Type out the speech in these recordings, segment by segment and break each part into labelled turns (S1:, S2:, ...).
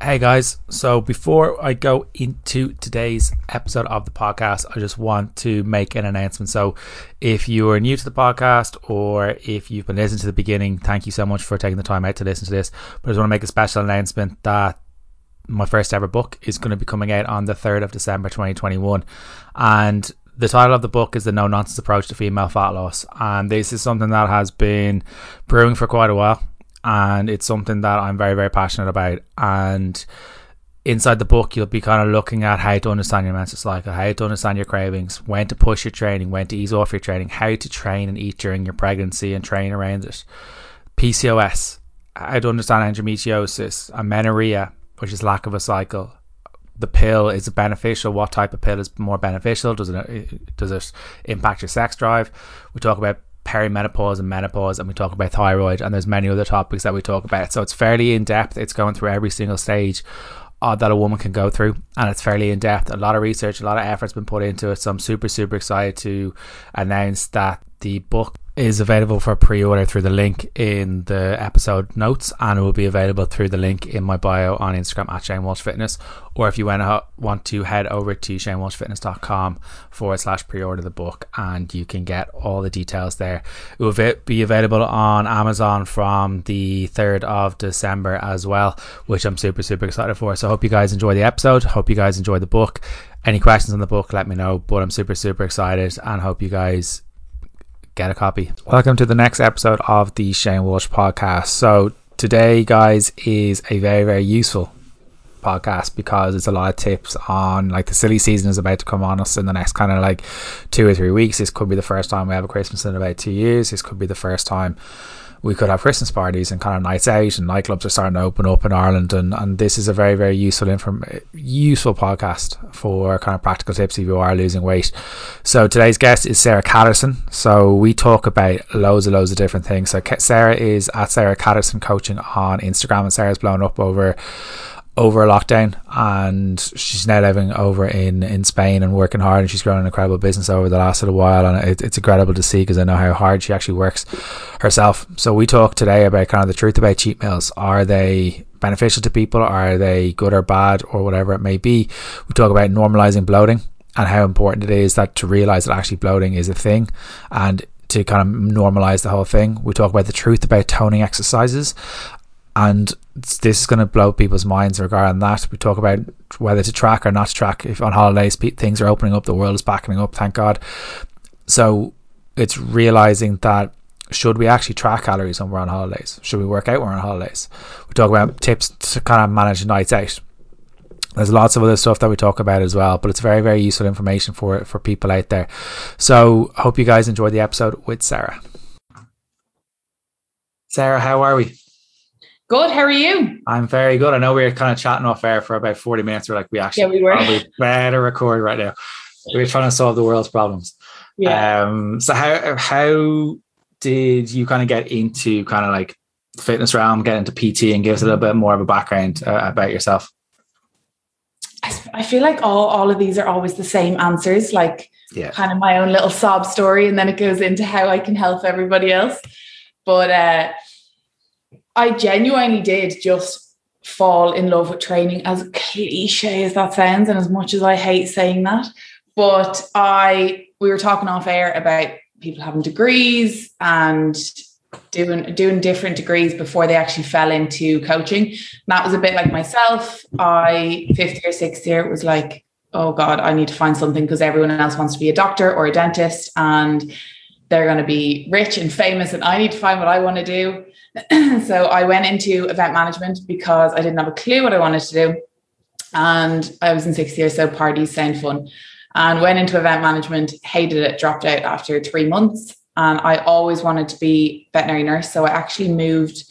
S1: Hey guys, so before I go into today's episode of the podcast, I just want to make an announcement. So, if you are new to the podcast or if you've been listening to the beginning, thank you so much for taking the time out to listen to this. But I just want to make a special announcement that my first ever book is going to be coming out on the 3rd of December 2021. And the title of the book is The No Nonsense Approach to Female Fat Loss. And this is something that has been brewing for quite a while and it's something that I'm very very passionate about. And inside the book you'll be kind of looking at how to understand your menstrual cycle how to understand your cravings when to push your training when to ease off your training how to train and eat during your pregnancy and train around it. PCOS how to understand endometriosis amenorrhea which is lack of a cycle. The pill is beneficial. What type of pill is more beneficial? Does it uh, does it impact your sex drive? We talk about perimenopause and menopause, and we talk about thyroid, and there's many other topics that we talk about. So it's fairly in depth. It's going through every single stage uh, that a woman can go through, and it's fairly in depth. A lot of research, a lot of effort's been put into it. So I'm super, super excited to announce that the book is available for pre-order through the link in the episode notes and it will be available through the link in my bio on Instagram at Shane Walsh Fitness or if you want to head over to shanewalshfitness.com forward slash pre-order the book and you can get all the details there. It will be available on Amazon from the 3rd of December as well which I'm super super excited for. So I hope you guys enjoy the episode. Hope you guys enjoy the book. Any questions on the book let me know but I'm super super excited and hope you guys get a copy. Welcome to the next episode of the Shane Walsh podcast. So, today, guys, is a very, very useful podcast because it's a lot of tips on like the silly season is about to come on us in the next kind of like two or three weeks. This could be the first time we have a Christmas in about two years. This could be the first time we could have Christmas parties and kind of nights out and nightclubs are starting to open up in Ireland and, and this is a very very useful inform- useful podcast for kind of practical tips if you are losing weight. So today's guest is Sarah Catterson. So we talk about loads and loads of different things. So Sarah is at Sarah Catterson Coaching on Instagram and Sarah's blown up over over lockdown and she's now living over in, in Spain and working hard and she's grown an incredible business over the last little while and it, it's incredible to see because I know how hard she actually works herself. So we talk today about kind of the truth about cheat meals. Are they beneficial to people? Are they good or bad or whatever it may be? We talk about normalizing bloating and how important it is that to realize that actually bloating is a thing and to kind of normalize the whole thing. We talk about the truth about toning exercises and this is going to blow people's minds regarding that. We talk about whether to track or not to track. If on holidays things are opening up, the world is backing up, thank God. So it's realizing that should we actually track calories when we're on holidays? Should we work out when we're on holidays? We talk about tips to kind of manage nights out. There's lots of other stuff that we talk about as well, but it's very, very useful information for for people out there. So I hope you guys enjoyed the episode with Sarah. Sarah, how are we?
S2: Good. How are you?
S1: I'm very good. I know we were kind of chatting off air for about 40 minutes. We're like, we actually
S2: yeah, we were.
S1: probably better record right now. We're trying to solve the world's problems. Yeah. Um, so how how did you kind of get into kind of like fitness realm, get into PT, and give us a little bit more of a background uh, about yourself?
S2: I feel like all all of these are always the same answers, like yeah. kind of my own little sob story, and then it goes into how I can help everybody else. But uh, I genuinely did just fall in love with training, as cliche as that sounds, and as much as I hate saying that. But I, we were talking off air about people having degrees and doing doing different degrees before they actually fell into coaching. And that was a bit like myself. I fifth year, sixth year, was like, oh God, I need to find something because everyone else wants to be a doctor or a dentist and they're going to be rich and famous, and I need to find what I want to do. so I went into event management because I didn't have a clue what I wanted to do. And I was in sixth year, so parties sound fun. And went into event management, hated it, dropped out after three months. And I always wanted to be veterinary nurse. So I actually moved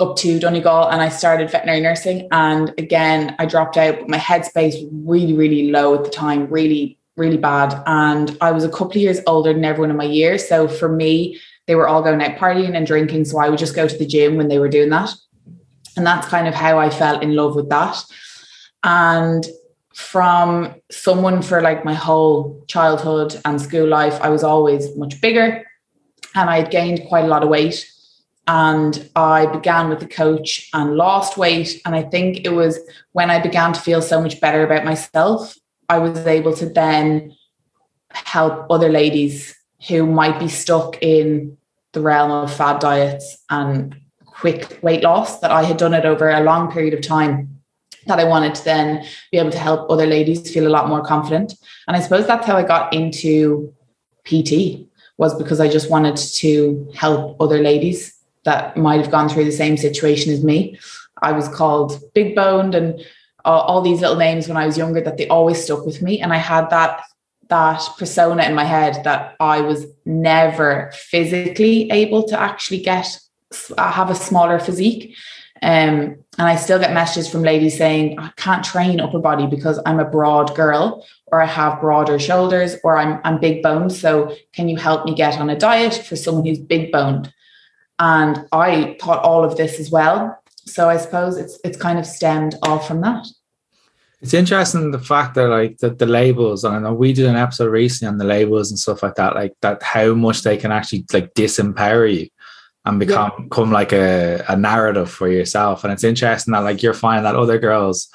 S2: up to Donegal and I started veterinary nursing. And again, I dropped out, but my headspace really, really low at the time, really, really bad. And I was a couple of years older than everyone in my year. So for me, they were all going out partying and drinking. So I would just go to the gym when they were doing that. And that's kind of how I fell in love with that. And from someone for like my whole childhood and school life, I was always much bigger and I had gained quite a lot of weight. and I began with the coach and lost weight. And I think it was when I began to feel so much better about myself, I was able to then help other ladies who might be stuck in the realm of fad diets and quick weight loss that I had done it over a long period of time that I wanted to then be able to help other ladies feel a lot more confident. And I suppose that's how I got into PT was because I just wanted to help other ladies that might have gone through the same situation as me. I was called big boned and uh, all these little names when I was younger that they always stuck with me. And I had that that persona in my head that I was never physically able to actually get have a smaller physique. Um, and I still get messages from ladies saying, I can't train upper body because I'm a broad girl or I have broader shoulders or I'm, I'm big boned. So can you help me get on a diet for someone who's big boned? And I thought all of this as well. So I suppose it's it's kind of stemmed all from that.
S1: It's interesting the fact that like that the labels, and I know we did an episode recently on the labels and stuff like that, like that how much they can actually like disempower you and become yeah. become like a, a narrative for yourself. And it's interesting that like you're finding that other girls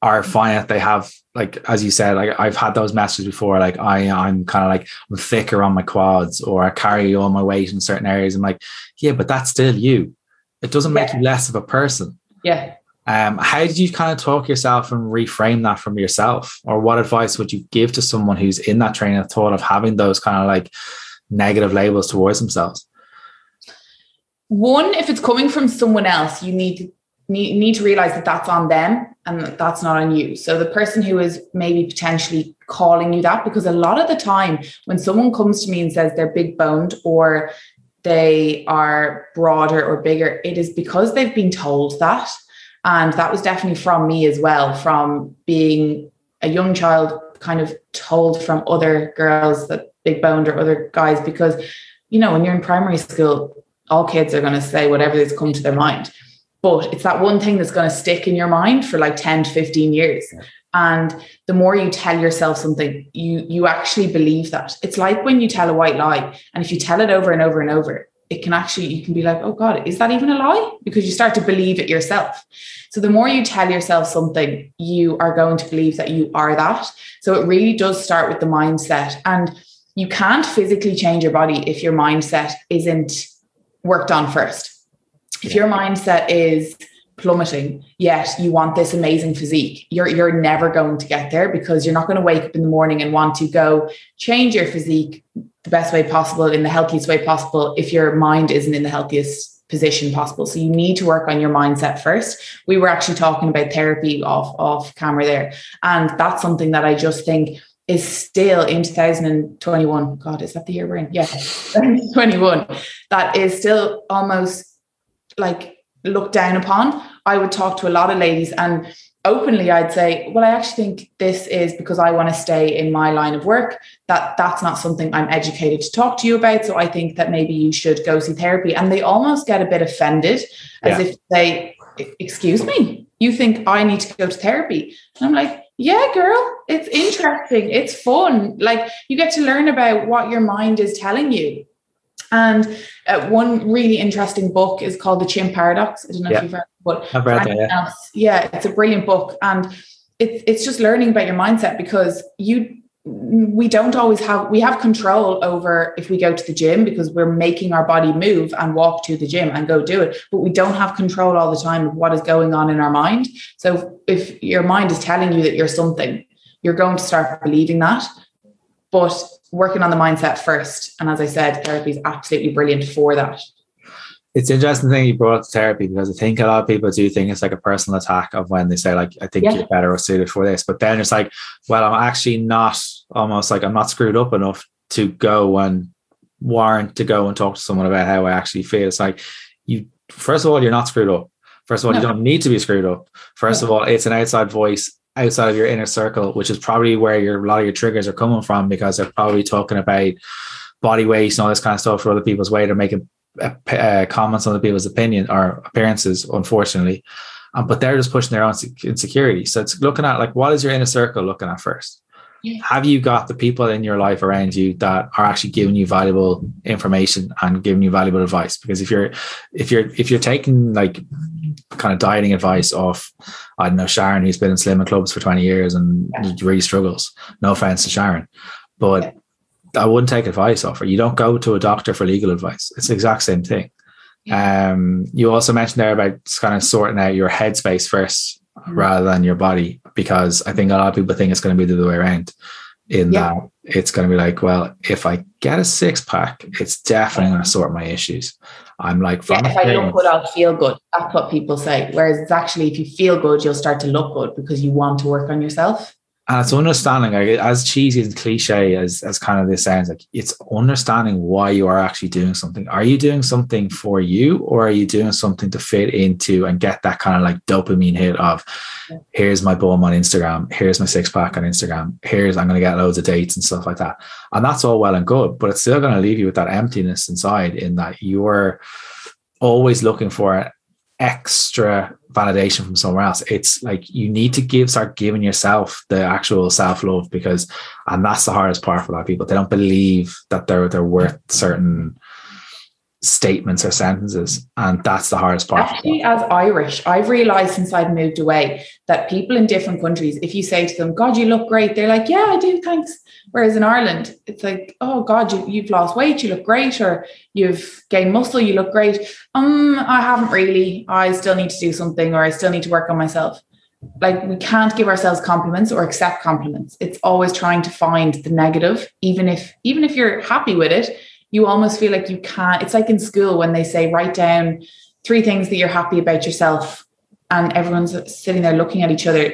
S1: are finding that they have like as you said, like I've had those messages before, like I I'm kind of like I'm thicker on my quads or I carry all my weight in certain areas. I'm like, yeah, but that's still you. It doesn't make yeah. you less of a person.
S2: Yeah.
S1: Um, how did you kind of talk yourself and reframe that from yourself? Or what advice would you give to someone who's in that train of thought of having those kind of like negative labels towards themselves?
S2: one if it's coming from someone else you need to need, need to realize that that's on them and that that's not on you so the person who is maybe potentially calling you that because a lot of the time when someone comes to me and says they're big boned or they are broader or bigger it is because they've been told that and that was definitely from me as well from being a young child kind of told from other girls that big boned or other guys because you know when you're in primary school all kids are going to say whatever that's come to their mind. But it's that one thing that's going to stick in your mind for like 10 to 15 years. And the more you tell yourself something, you you actually believe that. It's like when you tell a white lie. And if you tell it over and over and over, it can actually, you can be like, oh God, is that even a lie? Because you start to believe it yourself. So the more you tell yourself something, you are going to believe that you are that. So it really does start with the mindset. And you can't physically change your body if your mindset isn't worked on first. If your mindset is plummeting, yet you want this amazing physique, you're you're never going to get there because you're not going to wake up in the morning and want to go change your physique the best way possible in the healthiest way possible if your mind isn't in the healthiest position possible. So you need to work on your mindset first. We were actually talking about therapy off off camera there, and that's something that I just think is still in 2021. God, is that the year we're in? Yeah, 2021. That is still almost like looked down upon. I would talk to a lot of ladies and openly I'd say, well, I actually think this is because I want to stay in my line of work. That that's not something I'm educated to talk to you about. So I think that maybe you should go see therapy. And they almost get a bit offended as yeah. if they, excuse me, you think I need to go to therapy. And I'm like, yeah, girl, it's interesting. It's fun. Like you get to learn about what your mind is telling you. And uh, one really interesting book is called The Chimp Paradox. I don't know yeah. if you've read it, but
S1: I've read that, yeah.
S2: Else, yeah, it's a brilliant book. And it's it's just learning about your mindset because you we don't always have we have control over if we go to the gym because we're making our body move and walk to the gym and go do it but we don't have control all the time of what is going on in our mind so if your mind is telling you that you're something you're going to start believing that but working on the mindset first and as i said therapy is absolutely brilliant for that
S1: it's interesting thing you brought up therapy because I think a lot of people do think it's like a personal attack of when they say like I think yeah. you're better or suited for this, but then it's like, well, I'm actually not almost like I'm not screwed up enough to go and warrant to go and talk to someone about how I actually feel. It's like you first of all, you're not screwed up. First of all, no. you don't need to be screwed up. First no. of all, it's an outside voice outside of your inner circle, which is probably where your a lot of your triggers are coming from because they're probably talking about body weight and all this kind of stuff for other people's weight or making uh, comments on the people's opinion or appearances, unfortunately. Um, but they're just pushing their own insecurity. So it's looking at like what is your inner circle looking at first. Have you got the people in your life around you that are actually giving you valuable information and giving you valuable advice because if you're if you're if you're taking like kind of dieting advice off i don't know sharon who's been in slimming clubs for 20 years and yeah. really struggles no offense to sharon but yeah. i wouldn't take advice off her you don't go to a doctor for legal advice it's the exact same thing um, you also mentioned there about kind of sorting out your headspace first mm-hmm. rather than your body, because I think a lot of people think it's going to be the other way around. In yeah. that it's going to be like, well, if I get a six pack, it's definitely going to sort my issues. I'm like,
S2: yeah, if I look good, I'll feel good. That's what people say. Whereas it's actually, if you feel good, you'll start to look good because you want to work on yourself
S1: and it's understanding like as cheesy and cliche as as kind of this sounds like it's understanding why you are actually doing something. Are you doing something for you or are you doing something to fit into and get that kind of like dopamine hit of here's my bum on instagram. Here's my six pack on instagram. Here's i'm going to get loads of dates and stuff like that. And that's all well and good but it's still going to leave you with that emptiness inside in that you're always looking for extra validation from somewhere else. It's like you need to give start giving yourself the actual self love because, and that's the hardest part for a lot of people. They don't believe that they're they're worth certain statements or sentences, and that's the hardest part.
S2: Actually, as Irish, I've realized since I've moved away that people in different countries, if you say to them, "God, you look great," they're like, "Yeah, I do, thanks." Whereas in Ireland, it's like, oh God, you, you've lost weight, you look great, or you've gained muscle, you look great. Um, I haven't really. I still need to do something, or I still need to work on myself. Like we can't give ourselves compliments or accept compliments. It's always trying to find the negative, even if even if you're happy with it, you almost feel like you can't. It's like in school when they say write down three things that you're happy about yourself, and everyone's sitting there looking at each other.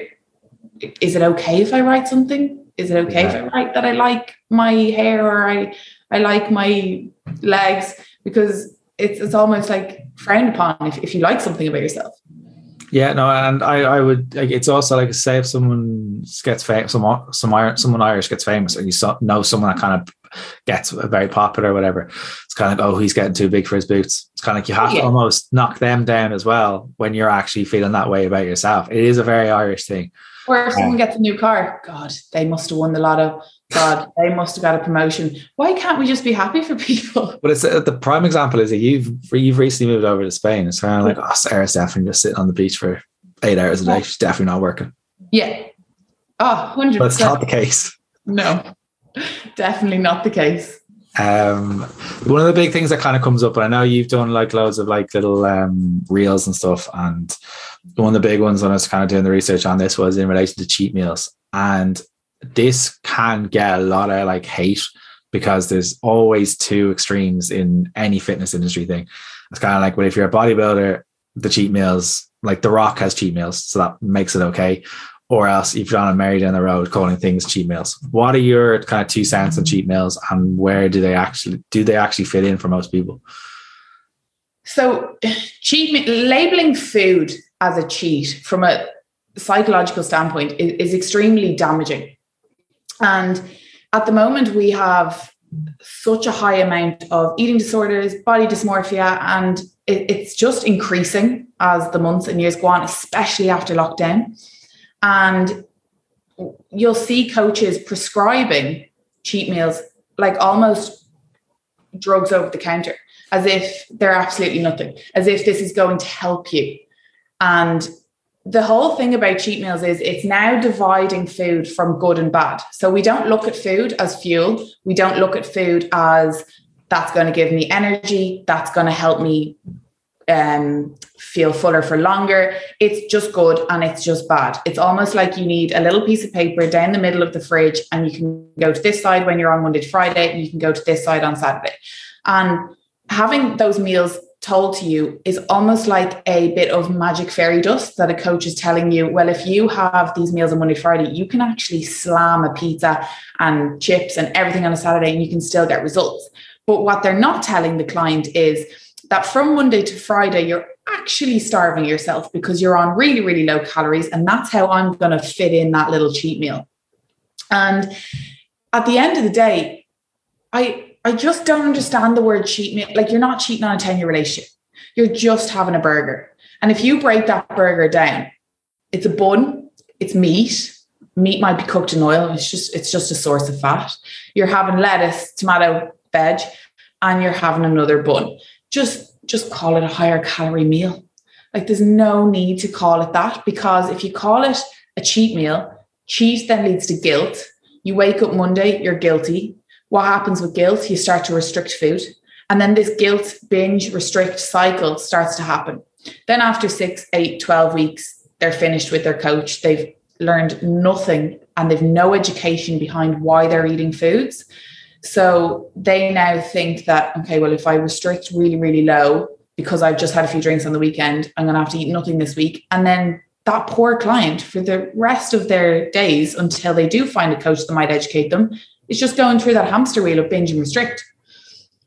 S2: Is it okay if I write something? is it okay yeah. if I write that I like my hair or I I like my legs because it's it's almost like frowned upon if, if you like something about yourself.
S1: Yeah, no, and I, I would. Like, it's also like say if someone gets famous, some some someone Irish gets famous, and you know someone that kind of gets very popular or whatever. It's kind of like, oh, he's getting too big for his boots. It's kind of like you have yeah. to almost knock them down as well when you're actually feeling that way about yourself. It is a very Irish thing.
S2: Or if someone gets a new car, God, they must have won the lotto. God, they must have got a promotion. Why can't we just be happy for people?
S1: But it's uh, the prime example is that you've you've recently moved over to Spain. It's kind of like, oh, Sarah's definitely just sitting on the beach for eight hours a day. She's definitely not working.
S2: Yeah. Oh, 100%.
S1: But it's not the case.
S2: No, definitely not the case.
S1: Um, one of the big things that kind of comes up, and I know you've done like loads of like little um, reels and stuff, and one of the big ones when I was kind of doing the research on this was in relation to cheat meals. And this can get a lot of like hate because there's always two extremes in any fitness industry thing. It's kind of like, well, if you're a bodybuilder, the cheat meals, like The Rock has cheat meals, so that makes it okay. Or else you've gone and married down the road calling things cheat meals. What are your kind of two cents on cheat meals and where do they actually do they actually fit in for most people?
S2: So cheat labeling food as a cheat from a psychological standpoint is, is extremely damaging. And at the moment, we have such a high amount of eating disorders, body dysmorphia, and it, it's just increasing as the months and years go on, especially after lockdown. And you'll see coaches prescribing cheat meals like almost drugs over the counter, as if they're absolutely nothing, as if this is going to help you. And the whole thing about cheat meals is it's now dividing food from good and bad. So we don't look at food as fuel. We don't look at food as that's going to give me energy, that's going to help me um, feel fuller for longer. It's just good and it's just bad. It's almost like you need a little piece of paper down the middle of the fridge and you can go to this side when you're on Monday to Friday and you can go to this side on Saturday. And having those meals told to you is almost like a bit of magic fairy dust that a coach is telling you well if you have these meals on monday friday you can actually slam a pizza and chips and everything on a saturday and you can still get results but what they're not telling the client is that from monday to friday you're actually starving yourself because you're on really really low calories and that's how i'm going to fit in that little cheat meal and at the end of the day i I just don't understand the word cheat meal. Like you're not cheating on a 10 year relationship. You're just having a burger. And if you break that burger down, it's a bun, it's meat, meat might be cooked in oil. It's just it's just a source of fat. You're having lettuce, tomato, veg, and you're having another bun. Just just call it a higher calorie meal. Like there's no need to call it that because if you call it a cheat meal, cheat then leads to guilt. You wake up Monday, you're guilty. What happens with guilt? You start to restrict food. And then this guilt, binge, restrict cycle starts to happen. Then after six, eight, 12 weeks, they're finished with their coach. They've learned nothing and they've no education behind why they're eating foods. So they now think that, okay, well, if I restrict really, really low because I've just had a few drinks on the weekend, I'm going to have to eat nothing this week. And then that poor client for the rest of their days until they do find a coach that might educate them is just going through that hamster wheel of binge and restrict.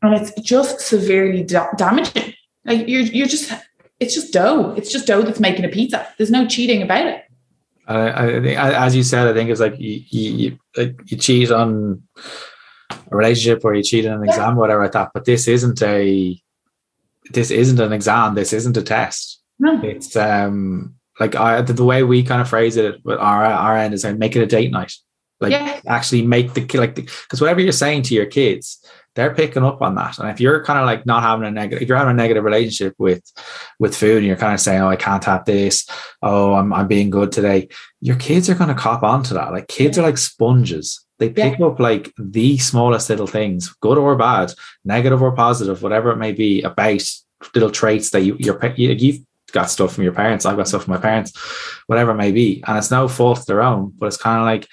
S2: And it's just severely da- damaging. Like you're, you're just, it's just dough. It's just dough that's making a pizza. There's no cheating about it.
S1: I, I think, as you said, I think it's like you, you, you, you cheat on a relationship or you cheat on an exam, whatever like that. But this isn't a this isn't an exam. This isn't a test.
S2: No.
S1: It's um like I, the, the way we kind of phrase it with our our end is like make it a date night. Like yeah. actually make the like because whatever you're saying to your kids, they're picking up on that. And if you're kind of like not having a negative, if you're having a negative relationship with with food, and you're kind of saying, "Oh, I can't have this," "Oh, I'm I'm being good today," your kids are going to cop onto that. Like kids are like sponges. They pick yeah. up like the smallest little things, good or bad, negative or positive, whatever it may be, about little traits that you you're you've got stuff from your parents. I've got stuff from my parents, whatever it may be, and it's no fault of their own. But it's kind of like,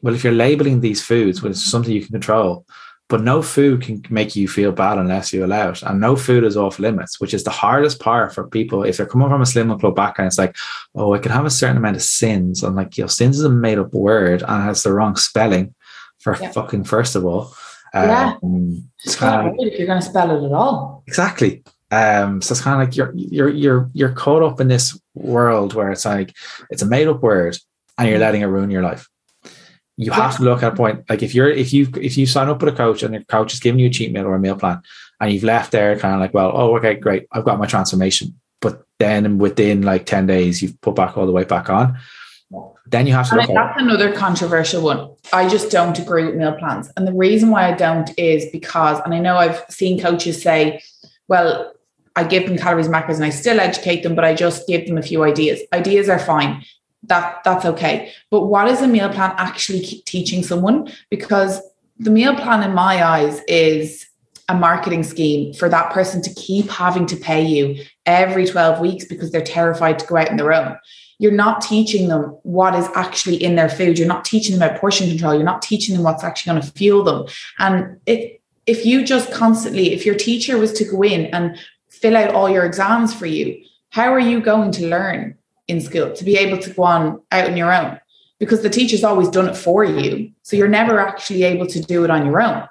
S1: well, if you're labeling these foods, it's something you can control, but no food can make you feel bad unless you allow it. And no food is off limits, which is the hardest part for people. If they're coming from a slim club background, it's like, oh, I can have a certain amount of sins. And like, you know, sins is a made up word and has the wrong spelling for yeah. fucking first of all.
S2: Yeah. Um, it's kind of if you're going to spell it at all.
S1: Exactly. Um, so it's kind of like you're you're you're you're caught up in this world where it's like it's a made up word and you're mm. letting it ruin your life. You yeah. have to look at a point like if you're if you if you sign up with a coach and the coach is giving you a cheat meal or a meal plan and you've left there kind of like well oh okay great I've got my transformation but then within like 10 days you've put back all the weight back on then you have to look
S2: that's another controversial one. I just don't agree with meal plans. And the reason why I don't is because, and I know I've seen coaches say, well, I give them calories, macros, and I still educate them, but I just give them a few ideas. Ideas are fine. That that's okay. But what is a meal plan actually teaching someone? Because the meal plan, in my eyes, is a marketing scheme for that person to keep having to pay you every 12 weeks because they're terrified to go out on their own you're not teaching them what is actually in their food. You're not teaching them about portion control. You're not teaching them what's actually going to fuel them. And it, if you just constantly, if your teacher was to go in and fill out all your exams for you, how are you going to learn in school to be able to go on out on your own? Because the teacher's always done it for you. So you're never actually able to do it on your own.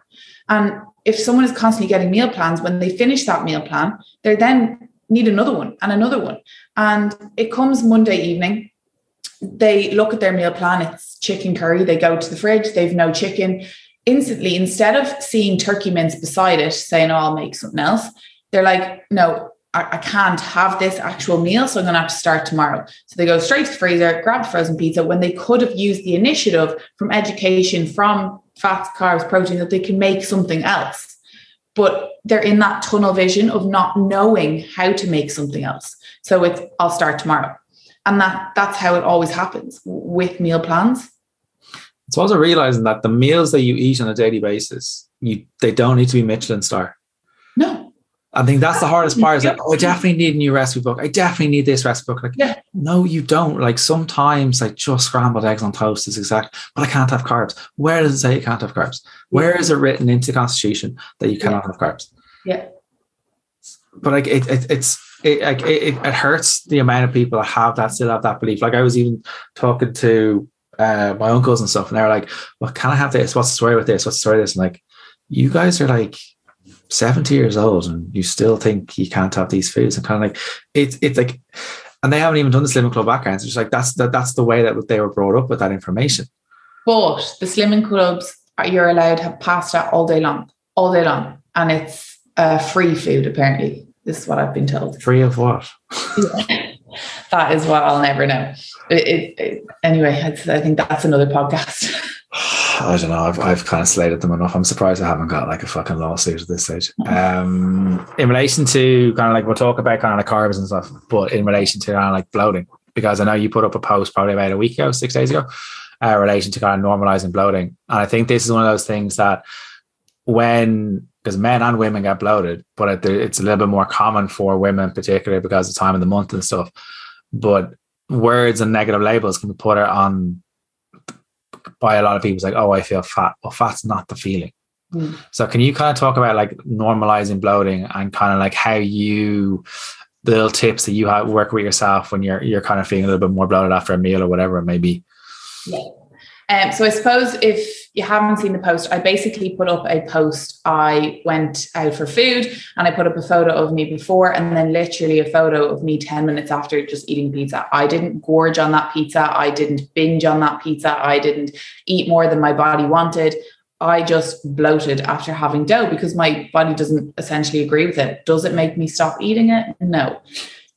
S2: And if someone is constantly getting meal plans, when they finish that meal plan, they're then need another one and another one. And it comes Monday evening. They look at their meal plan, it's chicken curry. They go to the fridge, they've no chicken. Instantly, instead of seeing turkey mince beside it, saying, Oh, I'll make something else, they're like, No, I, can't have this actual meal. So I'm going to have to start tomorrow. So they go straight to the freezer, grab the frozen pizza when they could have used the initiative from education, from fats, carbs, protein, that they can make something else but they're in that tunnel vision of not knowing how to make something else. So it's I'll start tomorrow. And that that's how it always happens with meal plans.
S1: It's also realizing that the meals that you eat on a daily basis, you they don't need to be Michelin star. I think that's the hardest part. Is like, oh, I definitely need a new recipe book. I definitely need this recipe book. Like,
S2: yeah.
S1: no, you don't. Like sometimes, like just scrambled eggs on toast is exact, but I can't have carbs. Where does it say you can't have carbs? Where is it written into the constitution that you cannot
S2: yeah.
S1: have carbs?
S2: Yeah.
S1: But like it, it it's it, like it, it hurts the amount of people that have that still have that belief. Like I was even talking to uh, my uncles and stuff, and they were like, "Well, can I have this? What's the story with this? What's the story with this?" And like, you guys are like 70 years old and you still think you can't have these foods and kind of like it's it's like and they haven't even done the slimming club backgrounds it's like that's that that's the way that they were brought up with that information
S2: but the slimming clubs you're allowed to have pasta all day long all day long and it's uh, free food apparently this is what i've been told
S1: free of what
S2: that is what I'll never know. It, it, it, anyway, I think that's another podcast.
S1: I don't know. I've, I've kind of slated them enough. I'm surprised I haven't got like a fucking lawsuit at this stage. Um, in relation to kind of like we'll talk about kind of carbs and stuff, but in relation to kind of like bloating, because I know you put up a post probably about a week ago, six days ago, uh, relation to kind of normalizing bloating, and I think this is one of those things that when because men and women get bloated, but it's a little bit more common for women, particularly because of the time of the month and stuff. But words and negative labels can be put on by a lot of people. It's like, oh, I feel fat. Well, fat's not the feeling. Mm. So, can you kind of talk about like normalizing bloating and kind of like how you the little tips that you have work with yourself when you're you're kind of feeling a little bit more bloated after a meal or whatever it may be?
S2: Yeah. Um, so I suppose if you haven't seen the post, I basically put up a post. I went out for food and I put up a photo of me before and then literally a photo of me 10 minutes after just eating pizza. I didn't gorge on that pizza. I didn't binge on that pizza. I didn't eat more than my body wanted. I just bloated after having dough because my body doesn't essentially agree with it. Does it make me stop eating it? No.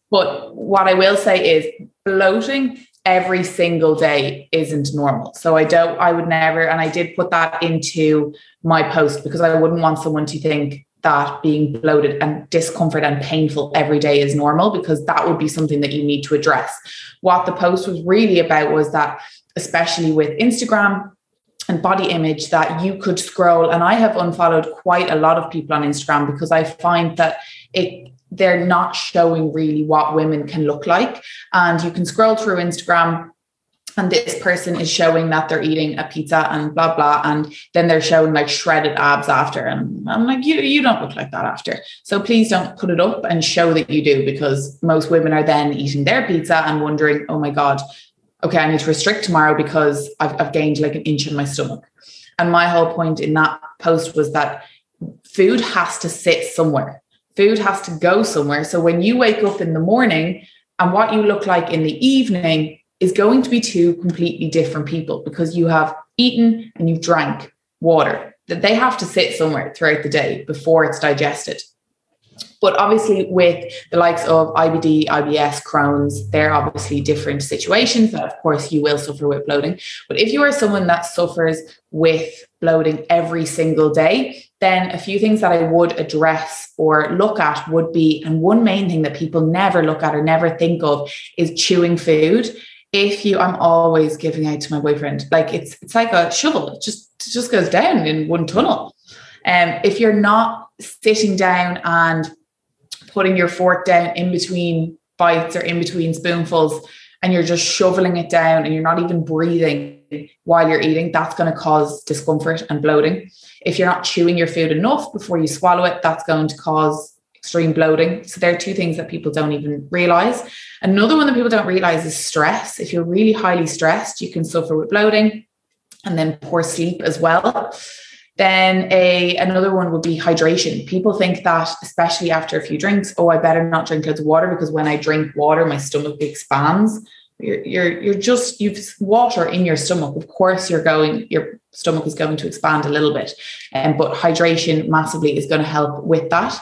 S2: But what I will say is bloating every single day isn't normal. So I don't, I would never, and I did put that into my post because I wouldn't want someone to think that being bloated and discomfort and painful every day is normal because that would be something that you need to address. What the post was really about was that, especially with Instagram, and body image that you could scroll and i have unfollowed quite a lot of people on instagram because i find that it they're not showing really what women can look like. And you can scroll through Instagram and this person is showing that they're eating a pizza and blah blah and then they're showing like shredded abs after. And i'm like you you don't look like that after. So please don't put it up and show that you do because most women are then eating their pizza and wondering oh my god okay i need to restrict tomorrow because i've, I've gained like an inch in my stomach. And my whole point in that post was that food has to sit somewhere food has to go somewhere. So when you wake up in the morning and what you look like in the evening is going to be two completely different people because you have eaten and you've drank water that they have to sit somewhere throughout the day before it's digested. But obviously, with the likes of IBD, IBS, Crohn's, they're obviously different situations. And of course, you will suffer with bloating. But if you are someone that suffers with bloating every single day, then a few things that I would address or look at would be, and one main thing that people never look at or never think of is chewing food. If you, I'm always giving out to my boyfriend, like it's it's like a shovel, it just it just goes down in one tunnel. Um, if you're not sitting down and putting your fork down in between bites or in between spoonfuls, and you're just shoveling it down and you're not even breathing while you're eating, that's going to cause discomfort and bloating. If you're not chewing your food enough before you swallow it, that's going to cause extreme bloating. So there are two things that people don't even realize. Another one that people don't realize is stress. If you're really highly stressed, you can suffer with bloating and then poor sleep as well. Then a another one would be hydration. People think that, especially after a few drinks, oh, I better not drink loads of water because when I drink water, my stomach expands. You're you're you're just you've water in your stomach. Of course you're going your stomach is going to expand a little bit um, but hydration massively is going to help with that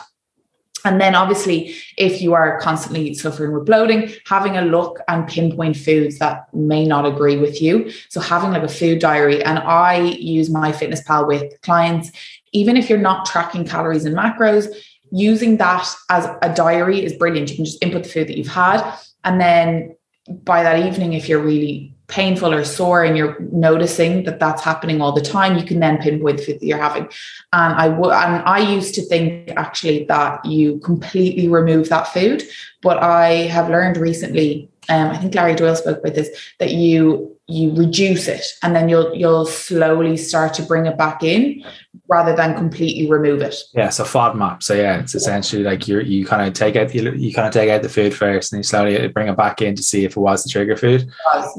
S2: and then obviously if you are constantly suffering with bloating having a look and pinpoint foods that may not agree with you. So having like a food diary and i use MyFitnessPal with clients. Even if you're not tracking calories and macros using that as a diary is brilliant. You can just input the food that you've had and then by that evening, if you're really painful or sore and you're noticing that that's happening all the time, you can then pinpoint the food that you're having. And I would, and I used to think actually that you completely remove that food, but I have learned recently. Um, I think Larry Doyle spoke about this that you you reduce it and then you'll you'll slowly start to bring it back in rather than completely remove it.
S1: Yeah, so FODMAP. So yeah, it's essentially like you you kind of take out you, you kind of take out the food first, and you slowly bring it back in to see if it was the trigger food.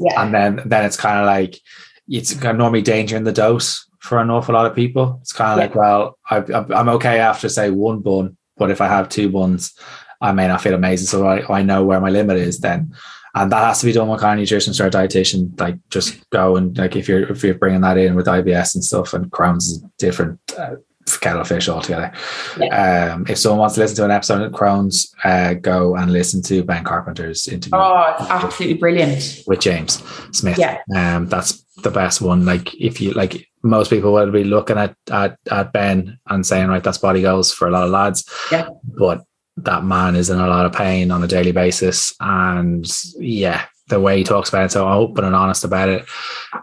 S2: yeah.
S1: And then then it's kind of like it's normally danger in the dose for an awful lot of people. It's kind of yeah. like well, I, I'm okay after say one bun, but if I have two buns, I may not feel amazing. So I, I know where my limit is then and that has to be done with kind of nutrition or dietitian. Like, just go and like if you're if you're bringing that in with IBS and stuff, and Crohn's is different. Uh, kettle fish altogether. Yeah. Um, if someone wants to listen to an episode of Crohn's, uh, go and listen to Ben Carpenter's interview.
S2: Oh, absolutely brilliant
S1: with James Smith. Yeah, um, that's the best one. Like if you like, most people will be looking at at, at Ben and saying, right, that's body goals for a lot of lads.
S2: Yeah,
S1: but that man is in a lot of pain on a daily basis, and yeah, the way he talks about it, so open and honest about it.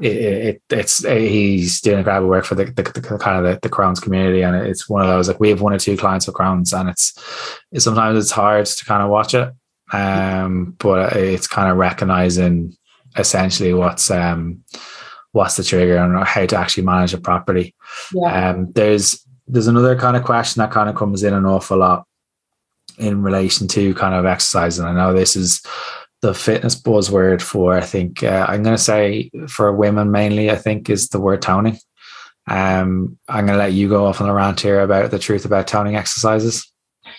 S1: it, it it's he's doing a incredible work for the, the, the kind of the, the Crohn's community, and it's one of those like we have one or two clients with Crohn's, and it's, it's sometimes it's hard to kind of watch it, um, but it's kind of recognizing essentially what's um what's the trigger and how to actually manage it properly. Yeah. Um, there's there's another kind of question that kind of comes in an awful lot in relation to kind of exercise, and I know this is the fitness buzzword for I think uh, I'm going to say for women mainly I think is the word toning. Um, I'm going to let you go off on a rant here about the truth about toning exercises.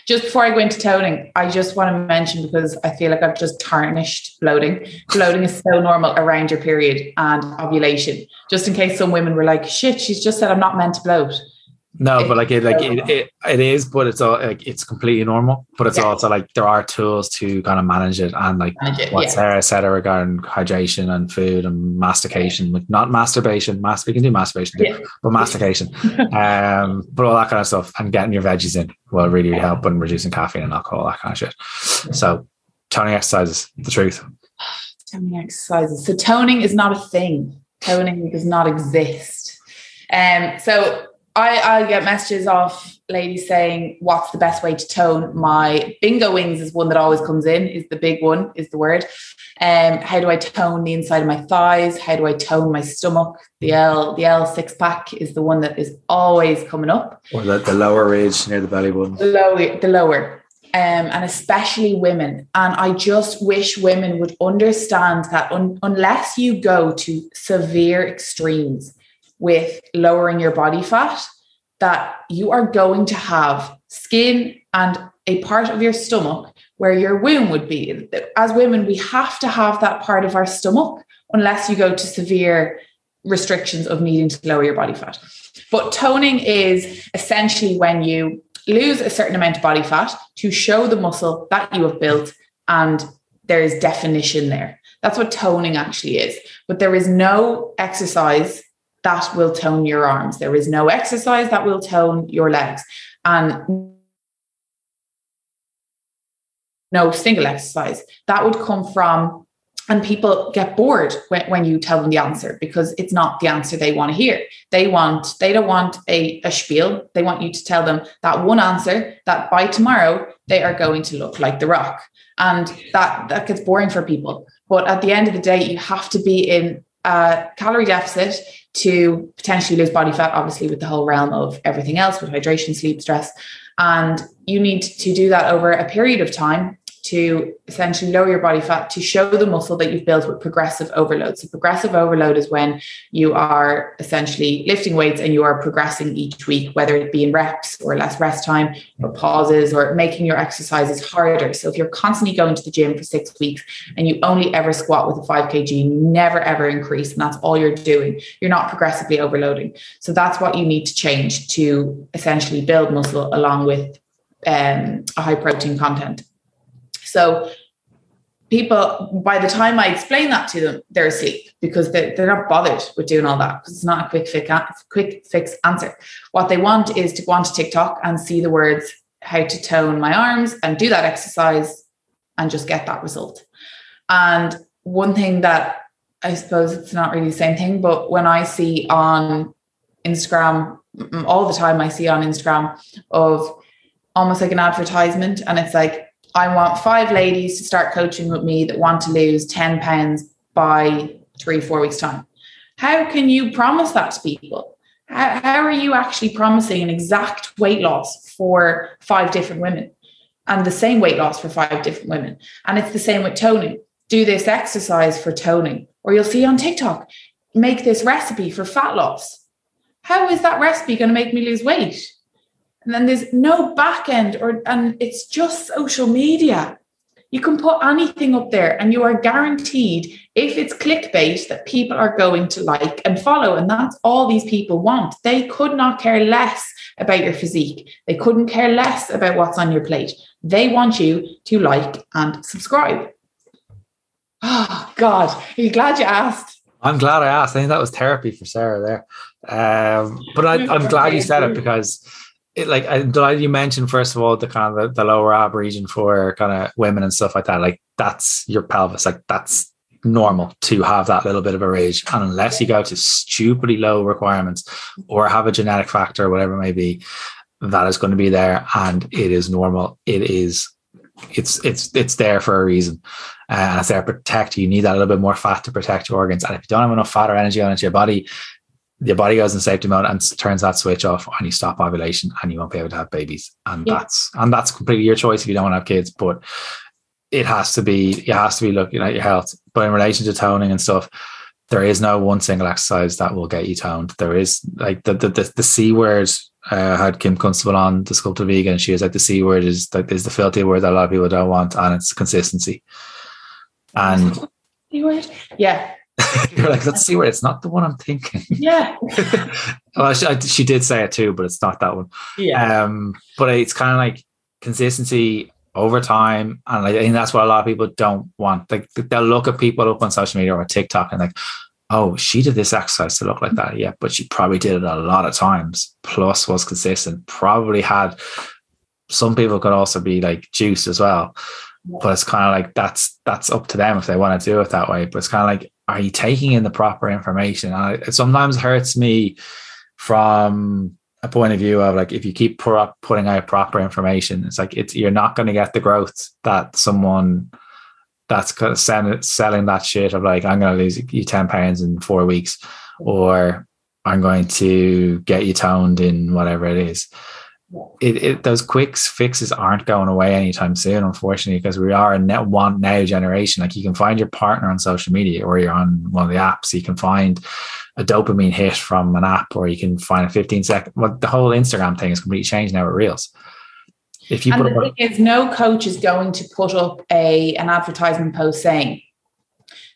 S2: Just before I go into toning, I just want to mention because I feel like I've just tarnished bloating. Bloating is so normal around your period and ovulation. Just in case some women were like, "Shit, she's just said I'm not meant to bloat."
S1: No, but like it, like it, it, it is, but it's all like it's completely normal. But it's yeah. also like there are tools to kind of manage it, and like it, what yeah. Sarah said regarding hydration and food and mastication, like not masturbation. Mas- we can do masturbation, too, yeah. but mastication, um, but all that kind of stuff, and getting your veggies in will really help and reducing caffeine and alcohol, that kind of shit. So, toning exercises, the truth.
S2: Toning exercises. So toning is not a thing. Toning does not exist. Um, so I, I get messages off ladies saying, What's the best way to tone? My bingo wings is one that always comes in, is the big one, is the word. Um, how do I tone the inside of my thighs? How do I tone my stomach? The L, the L six pack is the one that is always coming up.
S1: Or the, the lower ridge near the belly button.
S2: The lower, the lower. Um, and especially women. And I just wish women would understand that un- unless you go to severe extremes, with lowering your body fat that you are going to have skin and a part of your stomach where your womb would be. As women, we have to have that part of our stomach unless you go to severe restrictions of needing to lower your body fat. But toning is essentially when you lose a certain amount of body fat to show the muscle that you have built and there is definition there. That's what toning actually is. But there is no exercise that will tone your arms. There is no exercise that will tone your legs. And no single exercise. That would come from, and people get bored when, when you tell them the answer because it's not the answer they want to hear. They want, they don't want a, a spiel. They want you to tell them that one answer that by tomorrow they are going to look like the rock. And that that gets boring for people. But at the end of the day, you have to be in a calorie deficit to potentially lose body fat, obviously, with the whole realm of everything else with hydration, sleep, stress. And you need to do that over a period of time to essentially lower your body fat to show the muscle that you've built with progressive overload. So, progressive overload is when you are essentially lifting weights and you are progressing each week, whether it be in reps or less rest time or pauses or making your exercises harder. So, if you're constantly going to the gym for six weeks and you only ever squat with a 5 kg, never ever increase, and that's all you're doing, you're not progressively overloading. So, that's what you need to change to essentially build muscle along with um, a high protein content. So people, by the time I explain that to them, they're asleep because they're, they're not bothered with doing all that because it's not a quick fix, quick fix answer. What they want is to go onto TikTok and see the words how to tone my arms and do that exercise and just get that result. And one thing that I suppose it's not really the same thing, but when I see on Instagram, mm, mm, all the time I see on Instagram of almost like an advertisement, and it's like I want five ladies to start coaching with me that want to lose 10 pounds by three, four weeks' time. How can you promise that to people? How, how are you actually promising an exact weight loss for five different women and the same weight loss for five different women? And it's the same with toning. Do this exercise for toning, or you'll see on TikTok, make this recipe for fat loss. How is that recipe going to make me lose weight? And then there's no back end or and it's just social media. You can put anything up there and you are guaranteed if it's clickbait that people are going to like and follow. And that's all these people want. They could not care less about your physique. They couldn't care less about what's on your plate. They want you to like and subscribe. Oh, God. Are you glad you asked?
S1: I'm glad I asked. I think that was therapy for Sarah there. Um, but I, am glad you said it because it, like I'm glad you mentioned first of all the kind of the, the lower ab region for kind of women and stuff like that. Like that's your pelvis. Like that's normal to have that little bit of a rage. And unless you go to stupidly low requirements or have a genetic factor, whatever it may be, that is going to be there and it is normal. It is it's it's it's there for a reason. Uh, and it's there to protect you. You need that little bit more fat to protect your organs. And if you don't have enough fat or energy on into your body, your body goes in safety mode and turns that switch off and you stop ovulation and you won't be able to have babies. And yeah. that's and that's completely your choice if you don't want to have kids. But it has to be it has to be looking at your health. But in relation to toning and stuff, there is no one single exercise that will get you toned. There is like the the the, the C word. Uh, had Kim Constable on the Sculpted Vegan. And she was like the C word is like is the filthy word that a lot of people don't want, and it's consistency. And
S2: C word, yeah.
S1: You're like, let's see where it's not the one I'm thinking.
S2: Yeah.
S1: well, she, she, did say it too, but it's not that one.
S2: Yeah.
S1: Um, but it's kind of like consistency over time. And like, I think that's what a lot of people don't want. Like they'll look at people up on social media or TikTok and like, oh, she did this exercise to look like that. Yeah, but she probably did it a lot of times. Plus was consistent. Probably had some people could also be like juice as well. But it's kind of like that's that's up to them if they want to do it that way. But it's kind of like, are you taking in the proper information? And it sometimes hurts me from a point of view of like if you keep putting out proper information, it's like it's you're not going to get the growth that someone that's kind of selling that shit of like I'm going to lose you ten pounds in four weeks, or I'm going to get you toned in whatever it is. It, it, those quick fixes aren't going away anytime soon, unfortunately, because we are a net one now generation. Like you can find your partner on social media or you're on one of the apps. You can find a dopamine hit from an app, or you can find a 15 second. Well, the whole Instagram thing is completely changed now with Reels.
S2: If you and the thing is, no coach is going to put up a an advertisement post saying,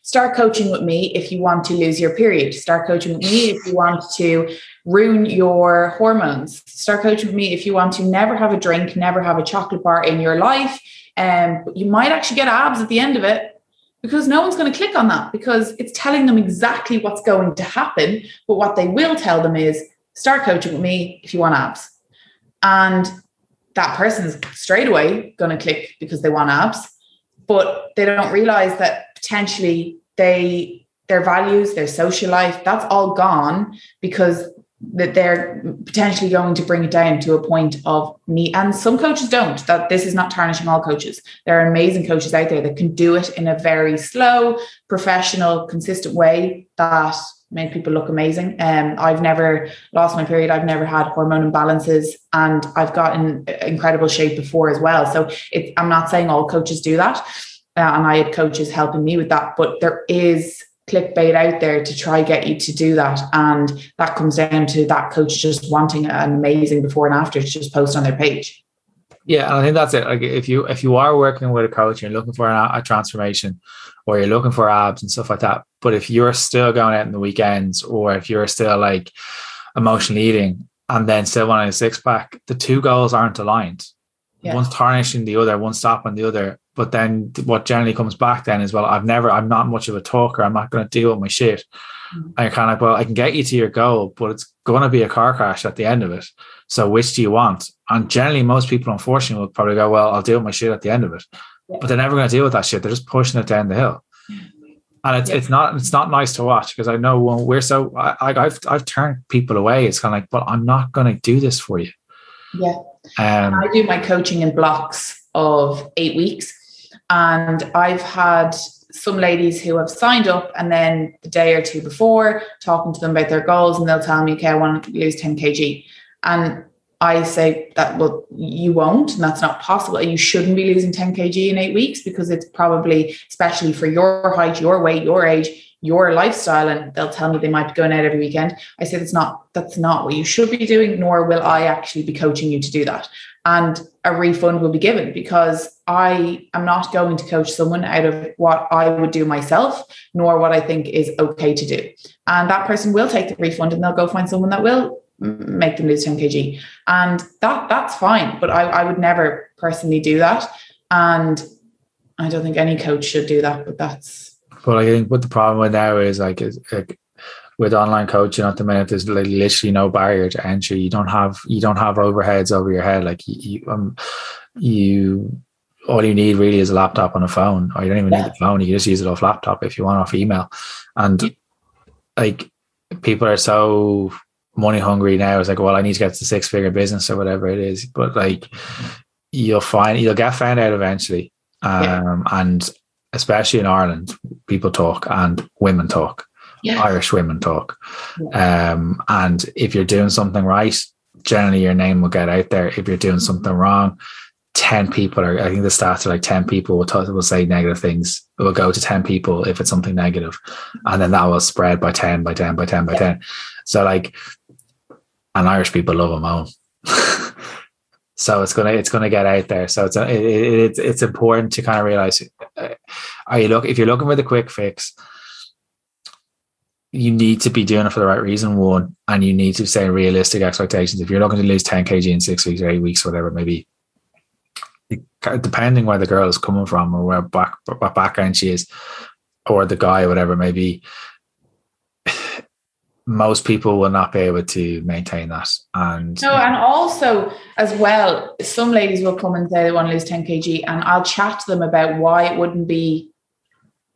S2: "Start coaching with me if you want to lose your period. Start coaching with me if you want to ruin your hormones. Start coaching with me if you want to never have a drink, never have a chocolate bar in your life." Um, you might actually get abs at the end of it because no one's going to click on that because it's telling them exactly what's going to happen. But what they will tell them is start coaching with me if you want abs. And that person's straight away going to click because they want abs. But they don't realize that potentially they their values, their social life, that's all gone because that they're potentially going to bring it down to a point of need. And some coaches don't. That this is not tarnishing all coaches. There are amazing coaches out there that can do it in a very slow, professional, consistent way that make people look amazing. Um, I've never lost my period. I've never had hormone imbalances, and I've gotten incredible shape before as well. So it, I'm not saying all coaches do that, uh, and I had coaches helping me with that, but there is clickbait out there to try get you to do that. And that comes down to that coach just wanting an amazing before and after to just post on their page.
S1: Yeah And i think that's it. Like if you if you are working with a coach and you're looking for a, a transformation or you're looking for abs and stuff like that. But if you're still going out in the weekends or if you're still like emotional eating and then still wanting a six pack the two goals aren't aligned. Yeah. one's tarnishing the other one stopping the other but then what generally comes back then is, well, I've never, I'm not much of a talker. I'm not going to deal with my shit. Mm-hmm. And you're kind of like, well, I can get you to your goal, but it's going to be a car crash at the end of it. So which do you want? And generally, most people, unfortunately, will probably go, well, I'll deal with my shit at the end of it. Yeah. But they're never going to deal with that shit. They're just pushing it down the hill. And it's, yeah. it's not it's not nice to watch because I know when we're so I, I've I've turned people away. It's kind of like, but I'm not going to do this for you.
S2: Yeah. Um, I do my coaching in blocks of eight weeks. And I've had some ladies who have signed up and then the day or two before talking to them about their goals and they'll tell me, okay, I want to lose 10 kg. And I say that, well, you won't, and that's not possible. You shouldn't be losing 10 kg in eight weeks because it's probably, especially for your height, your weight, your age, your lifestyle. And they'll tell me they might be going out every weekend. I say that's not, that's not what you should be doing, nor will I actually be coaching you to do that and a refund will be given because I am not going to coach someone out of what I would do myself, nor what I think is okay to do. And that person will take the refund and they'll go find someone that will make them lose 10 kg. And that that's fine. But I, I would never personally do that. And I don't think any coach should do that, but that's
S1: but I think what the problem with now is like, is, like with online coaching at the minute, there's like literally no barrier to entry. You don't have you don't have overheads over your head. Like you, you, um, you all you need really is a laptop and a phone, or you don't even yeah. need the phone. You just use it off laptop if you want off email. And like people are so money hungry now. It's like, well, I need to get to six figure business or whatever it is. But like you'll find you'll get found out eventually. Um, yeah. and especially in Ireland, people talk and women talk. Yeah. Irish women talk. Yeah. Um, and if you're doing something right, generally your name will get out there. If you're doing something wrong, 10 people are, I think the stats are like 10 people will, talk, will say negative things. It will go to 10 people if it's something negative, And then that will spread by 10, by 10, by 10, by yeah. 10. So like, and Irish people love them all. so it's gonna it's gonna get out there. So it's it, it, it's important to kind of realize: uh, are you look if you're looking for the quick fix, you need to be doing it for the right reason, one, and you need to say realistic expectations. If you're looking to lose 10 kg in six weeks or eight weeks, whatever, maybe depending where the girl is coming from or where back what background she is, or the guy, whatever maybe, most people will not be able to maintain that. And
S2: no, and also as well, some ladies will come and say they want to lose 10 kg, and I'll chat to them about why it wouldn't be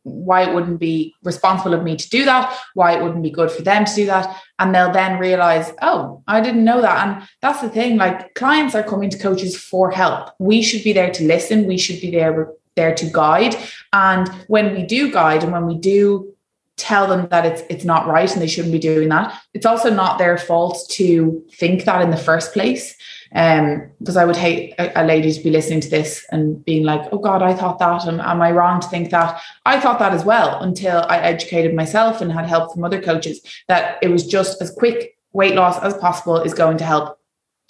S2: why it wouldn't be responsible of me to do that, why it wouldn't be good for them to do that. And they'll then realize, oh, I didn't know that. And that's the thing, like clients are coming to coaches for help. We should be there to listen, we should be there, there to guide. And when we do guide and when we do tell them that it's it's not right and they shouldn't be doing that, it's also not their fault to think that in the first place. Um, because I would hate a, a, lady to be listening to this and being like, "Oh God, I thought that, and am I wrong to think that?" I thought that as well until I educated myself and had help from other coaches that it was just as quick weight loss as possible is going to help.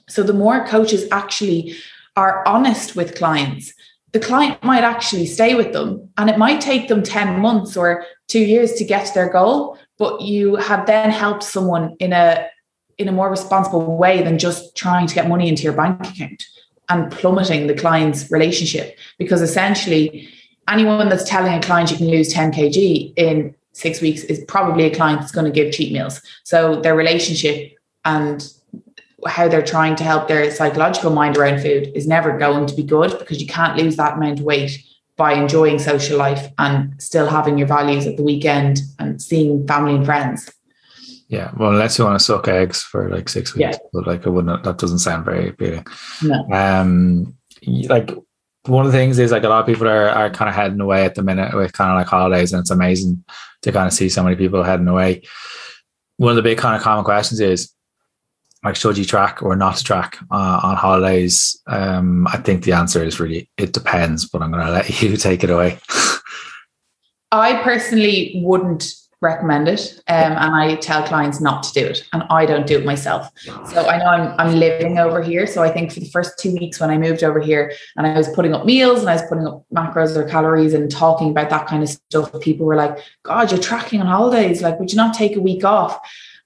S2: So the more coaches actually are honest with clients, the client might actually stay with them, and it might take them ten months or two years to get to their goal. But you have then helped someone in a in a more responsible way than just trying to get money into your bank account and plummeting the client's relationship. Because essentially, anyone that's telling a client you can lose 10 kg in six weeks is probably a client that's going to give cheat meals. So their relationship and how they're trying to help their psychological mind around food is never going to be good because you can't lose that amount of weight by enjoying social life and still having your values at the weekend and seeing family and friends.
S1: Yeah, well, unless you want to suck eggs for like six weeks, yeah. but like I wouldn't. That doesn't sound very appealing. No. Um, like one of the things is like a lot of people are are kind of heading away at the minute with kind of like holidays, and it's amazing to kind of see so many people heading away. One of the big kind of common questions is like should you track or not track uh, on holidays? Um, I think the answer is really it depends, but I'm going to let you take it away.
S2: I personally wouldn't recommend it um, and I tell clients not to do it and I don't do it myself. So I know I'm, I'm living over here. So I think for the first two weeks when I moved over here and I was putting up meals and I was putting up macros or calories and talking about that kind of stuff, people were like, God, you're tracking on holidays. Like, would you not take a week off?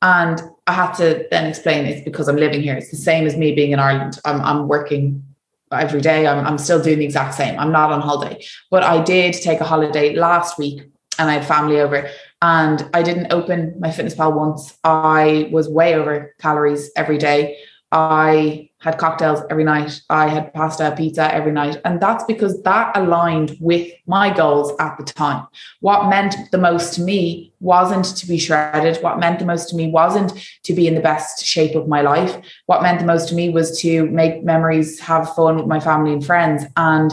S2: And I had to then explain it's because I'm living here. It's the same as me being in Ireland. I'm, I'm working every day. I'm, I'm still doing the exact same. I'm not on holiday, but I did take a holiday last week and I had family over and I didn't open MyFitnessPal once. I was way over calories every day. I had cocktails every night. I had pasta, pizza every night. And that's because that aligned with my goals at the time. What meant the most to me wasn't to be shredded. What meant the most to me wasn't to be in the best shape of my life. What meant the most to me was to make memories, have fun with my family and friends. And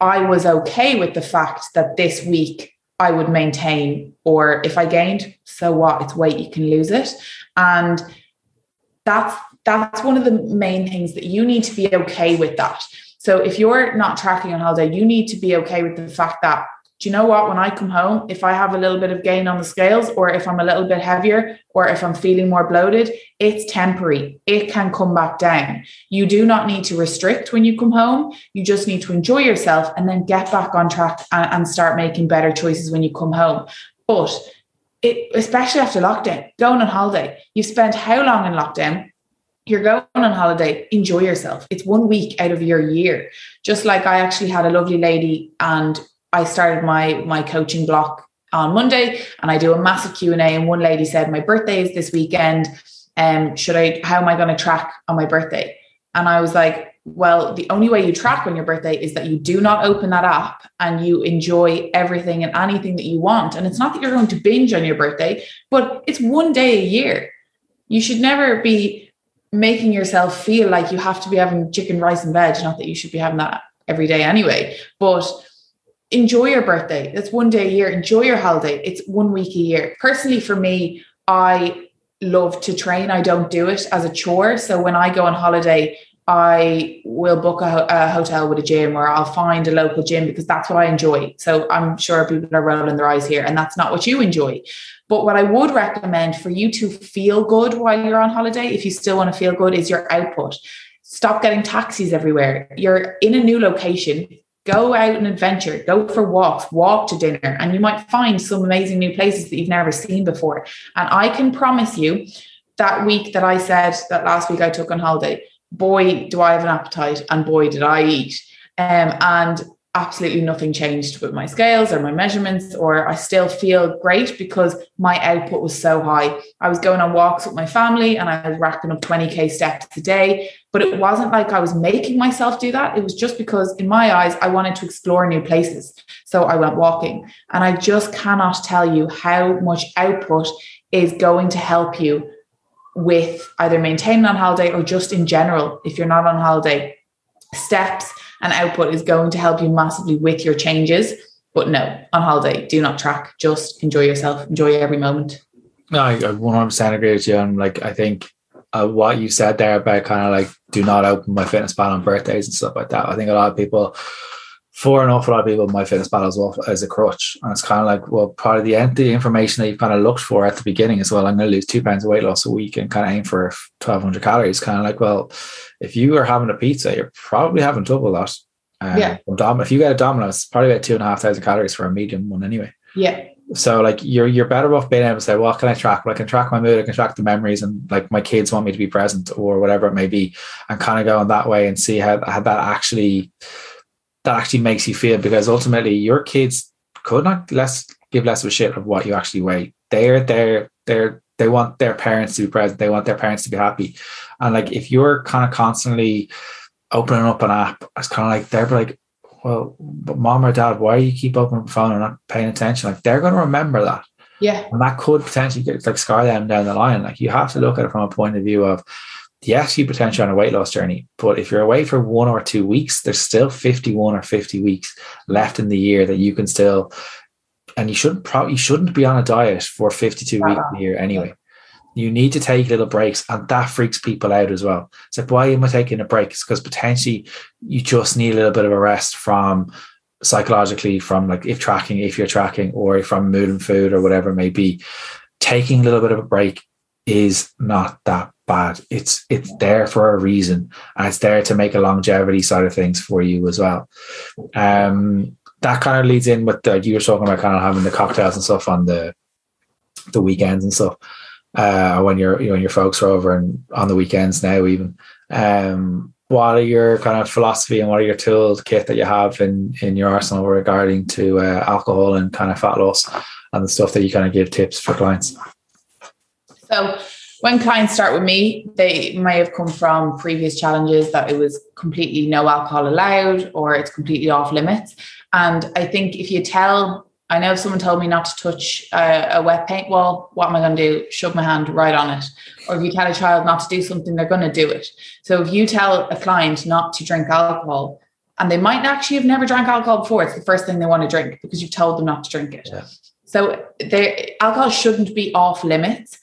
S2: I was okay with the fact that this week I would maintain, or if I gained, so what? It's weight, you can lose it. And that's that's one of the main things that you need to be okay with that. So if you're not tracking on holiday, you need to be okay with the fact that do you know what? When I come home, if I have a little bit of gain on the scales, or if I'm a little bit heavier, or if I'm feeling more bloated, it's temporary. It can come back down. You do not need to restrict when you come home. You just need to enjoy yourself and then get back on track and, and start making better choices when you come home. But it, especially after lockdown, going on holiday, you've spent how long in lockdown? you're going on holiday, enjoy yourself. It's one week out of your year. Just like I actually had a lovely lady and I started my my coaching block on Monday and I do a massive Q&A and one lady said my birthday is this weekend um should I how am I going to track on my birthday? And I was like, well, the only way you track on your birthday is that you do not open that app and you enjoy everything and anything that you want. And it's not that you're going to binge on your birthday, but it's one day a year. You should never be making yourself feel like you have to be having chicken, rice, and veg. Not that you should be having that every day anyway, but enjoy your birthday. That's one day a year. Enjoy your holiday. It's one week a year. Personally, for me, I love to train. I don't do it as a chore. So when I go on holiday, I will book a, a, hotel with a gym or I'll find a local gym because that's what I enjoy. So I'm sure people are rolling their eyes here and that's not what you enjoy. But what I would recommend for you to feel good while you're on holiday, if you still want to feel good, is your output. Stop getting taxis everywhere. You're in a new location. Go out and adventure, go for walks, walk to dinner, and you might find some amazing new places that you've never seen before. And I can promise you that week that I said that last week I took on holiday, boy, do I have an appetite, and boy, did I eat. Um, and absolutely nothing changed with my scales or my measurements, or I still feel great because my output was so high. I was going on walks with my family and I was racking up 20K steps a day, but it wasn't like I was making myself do that. It was just because, in my eyes, I wanted to explore new places. So I went walking. And I just cannot tell you how much output is going to help you with either maintaining on holiday or just in general, if you're not on holiday, steps and output is going to help you massively with your changes. But no, on holiday, do not track. Just enjoy yourself, enjoy every moment.
S1: I 100% agree with you. And like, I think uh, what you said there about kind of like do not open MyFitnessPal on birthdays and stuff like that. I think a lot of people for an awful lot of people, MyFitnessPal as well as a crutch. And it's kind of like, well, part of the, the information that you've kind of looked for at the beginning as well. I'm going to lose two pounds of weight loss a week and kind of aim for 1200 calories. Kind of like, well, if you are having a pizza, you're probably having double that. Um, yeah. If you get a Domino's, it's probably about two and a half thousand calories for a medium one anyway.
S2: Yeah.
S1: So like you're you're better off being able to say, well, what can I track? Well, I can track my mood, I can track the memories, and like my kids want me to be present or whatever it may be, and kind of go in that way and see how, how that actually that actually makes you feel because ultimately your kids could not less give less of a shit of what you actually weigh. They're there, they're they want their parents to be present, they want their parents to be happy. And like if you're kind of constantly opening up an app, it's kind of like they're like, well, but mom or dad, why do you keep opening the phone and not paying attention? Like they're gonna remember that.
S2: Yeah.
S1: And that could potentially get like scar them down the line. Like you have to look at it from a point of view of yes, you potentially on a weight loss journey, but if you're away for one or two weeks, there's still 51 or 50 weeks left in the year that you can still, and you shouldn't probably you shouldn't be on a diet for 52 weeks a year anyway. You need to take little breaks, and that freaks people out as well. It's like, why am I taking a break? It's because potentially you just need a little bit of a rest from psychologically, from like if tracking, if you're tracking, or from mood and food or whatever it may be. Taking a little bit of a break is not that bad. It's it's there for a reason, and it's there to make a longevity side of things for you as well. Um, that kind of leads in with the you were talking about kind of having the cocktails and stuff on the the weekends and stuff. Uh, when your you know your folks are over and on the weekends now even. Um, what are your kind of philosophy and what are your tools kit that you have in in your arsenal regarding to uh, alcohol and kind of fat loss and the stuff that you kind of give tips for clients?
S2: So when clients start with me, they may have come from previous challenges that it was completely no alcohol allowed or it's completely off limits. And I think if you tell, I know if someone told me not to touch a, a wet paint wall, what am I going to do? Shove my hand right on it. Or if you tell a child not to do something, they're going to do it. So if you tell a client not to drink alcohol, and they might actually have never drank alcohol before, it's the first thing they want to drink because you've told them not to drink it. Yeah. So alcohol shouldn't be off limits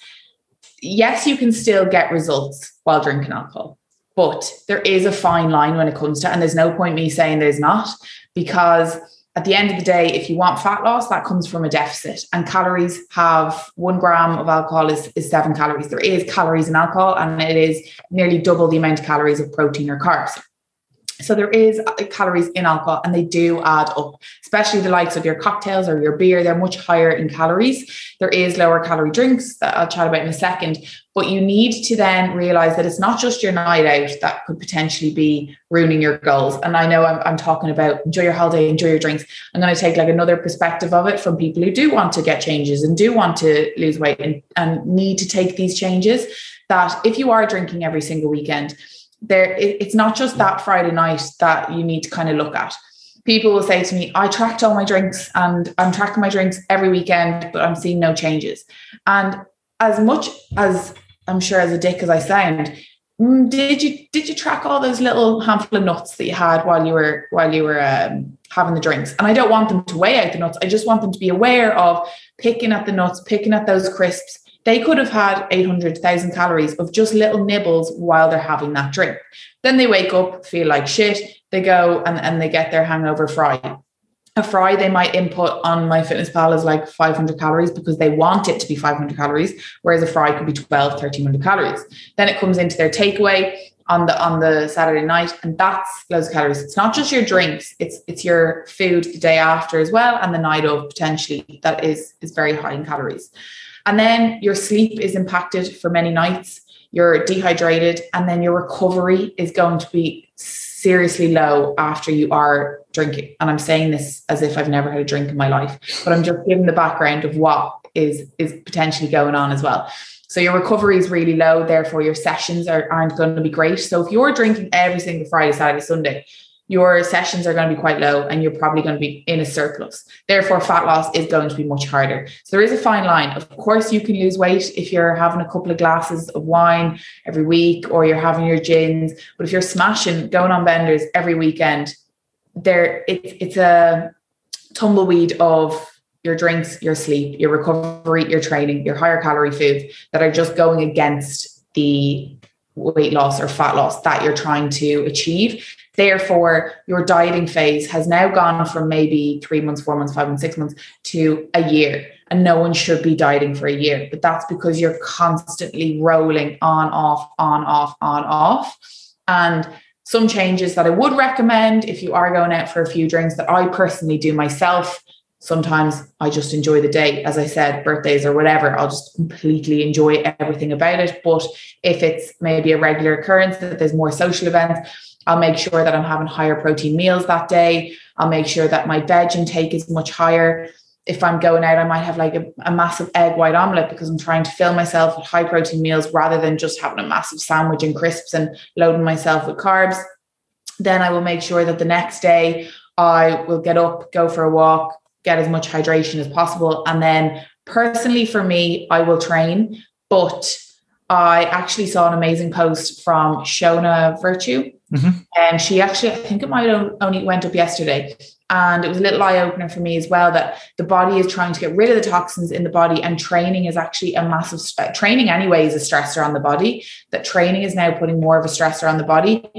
S2: yes, you can still get results while drinking alcohol, but there is a fine line when it comes to, and there's no point me saying there's not, because at the end of the day, if you want fat loss, that comes from a deficit. And calories have one gram of alcohol is, is seven calories. There is calories in alcohol, and it is nearly double the amount of calories of protein or carbs. So there is uh, calories in alcohol and they do add up, especially the likes of your cocktails or your beer. They're much higher in calories. There is lower calorie drinks that I'll chat about in a second. But you need to then realize that it's not just your night out that could potentially be ruining your goals. And I know I'm, I'm talking about enjoy your holiday, enjoy your drinks. I'm going to take like another perspective of it from people who do want to get changes and do want to lose weight and, and need to take these changes. That if you are drinking every single weekend, there it, it's not just that Friday night that you need to kind of look at. People will say to me, I tracked all my drinks and I'm tracking my drinks every weekend, but I'm seeing no changes. And as much as I'm sure as a dick as I sound, mm, did you did you track all those little handful of nuts that you had while you were while you were um, having the drinks? And I don't want them to weigh out the nuts. I just want them to be aware of picking at the nuts, picking at those crisps, they could have had 800,000 calories of just little nibbles while they're having that drink. Then they wake up, feel like shit. They go and, and they get their hangover fry. A fry they might input on MyFitnessPal is like 500 calories because they want it to be 500 calories, whereas a fry could be 12, 1300 calories. Then it comes into their takeaway on the on the Saturday night, and that's those calories. It's not just your drinks; it's it's your food the day after as well, and the night of potentially that is is very high in calories. And then your sleep is impacted for many nights. You're dehydrated, and then your recovery is going to be seriously low after you are drinking. And I'm saying this as if I've never had a drink in my life, but I'm just giving the background of what is is potentially going on as well. So your recovery is really low, therefore your sessions are, aren't going to be great. So if you're drinking every single Friday, Saturday, Sunday, your sessions are going to be quite low and you're probably going to be in a surplus. Therefore, fat loss is going to be much harder. So there is a fine line. Of course, you can lose weight if you're having a couple of glasses of wine every week or you're having your gins. But if you're smashing, going on benders every weekend, there it's it's a tumbleweed of your drinks, your sleep, your recovery, your training, your higher calorie food that are just going against the weight loss or fat loss that you're trying to achieve. Therefore, your dieting phase has now gone from maybe three months, four months, five months, six months to a year. And no one should be dieting for a year. But that's because you're constantly rolling on, off, on, off, on, off. And some changes that I would recommend if you are going out for a few drinks that I personally do myself. Sometimes I just enjoy the day. As I said, birthdays or whatever, I'll just completely enjoy everything about it. But if it's maybe a regular occurrence that there's more social events, I'll make sure that I'm having higher protein meals that day. I'll make sure that my veg intake is much higher. If I'm going out, I might have like a, a massive egg white omelette because I'm trying to fill myself with high protein meals rather than just having a massive sandwich and crisps and loading myself with carbs. Then I will make sure that the next day I will get up, go for a walk, get as much hydration as possible. And then personally for me, I will train, but I actually saw an amazing post from Shona Vertue. Mm-hmm. And she actually, I think it might have only went up yesterday. And it was a little eye opener for me as well that the body is trying to get rid of the toxins in the body, and training is actually a massive training, anyway, is a stressor on the body. That training is now putting more of a stressor on the body.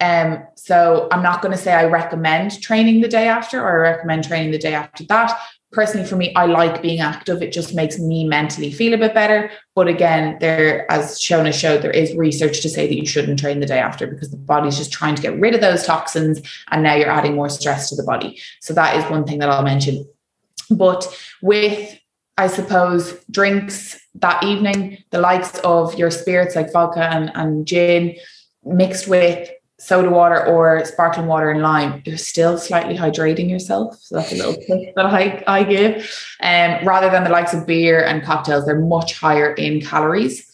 S2: Um, so I'm not going to say I recommend training the day after or I recommend training the day after that, personally for me i like being active. It just makes me mentally feel a bit better. But again there as shona showed there is research to say that you shouldn't train the day after because the body's just trying to get rid of those toxins and now you're adding more stress to the body. So that is one thing that i'll mention. But with i suppose drinks that evening the likes of your spirits like vodka and, and gin mixed with soda water or sparkling water and lime, you're still slightly hydrating yourself. So that's a little tip that I, I give. Um, rather than the likes of beer and cocktails, they're much higher in calories.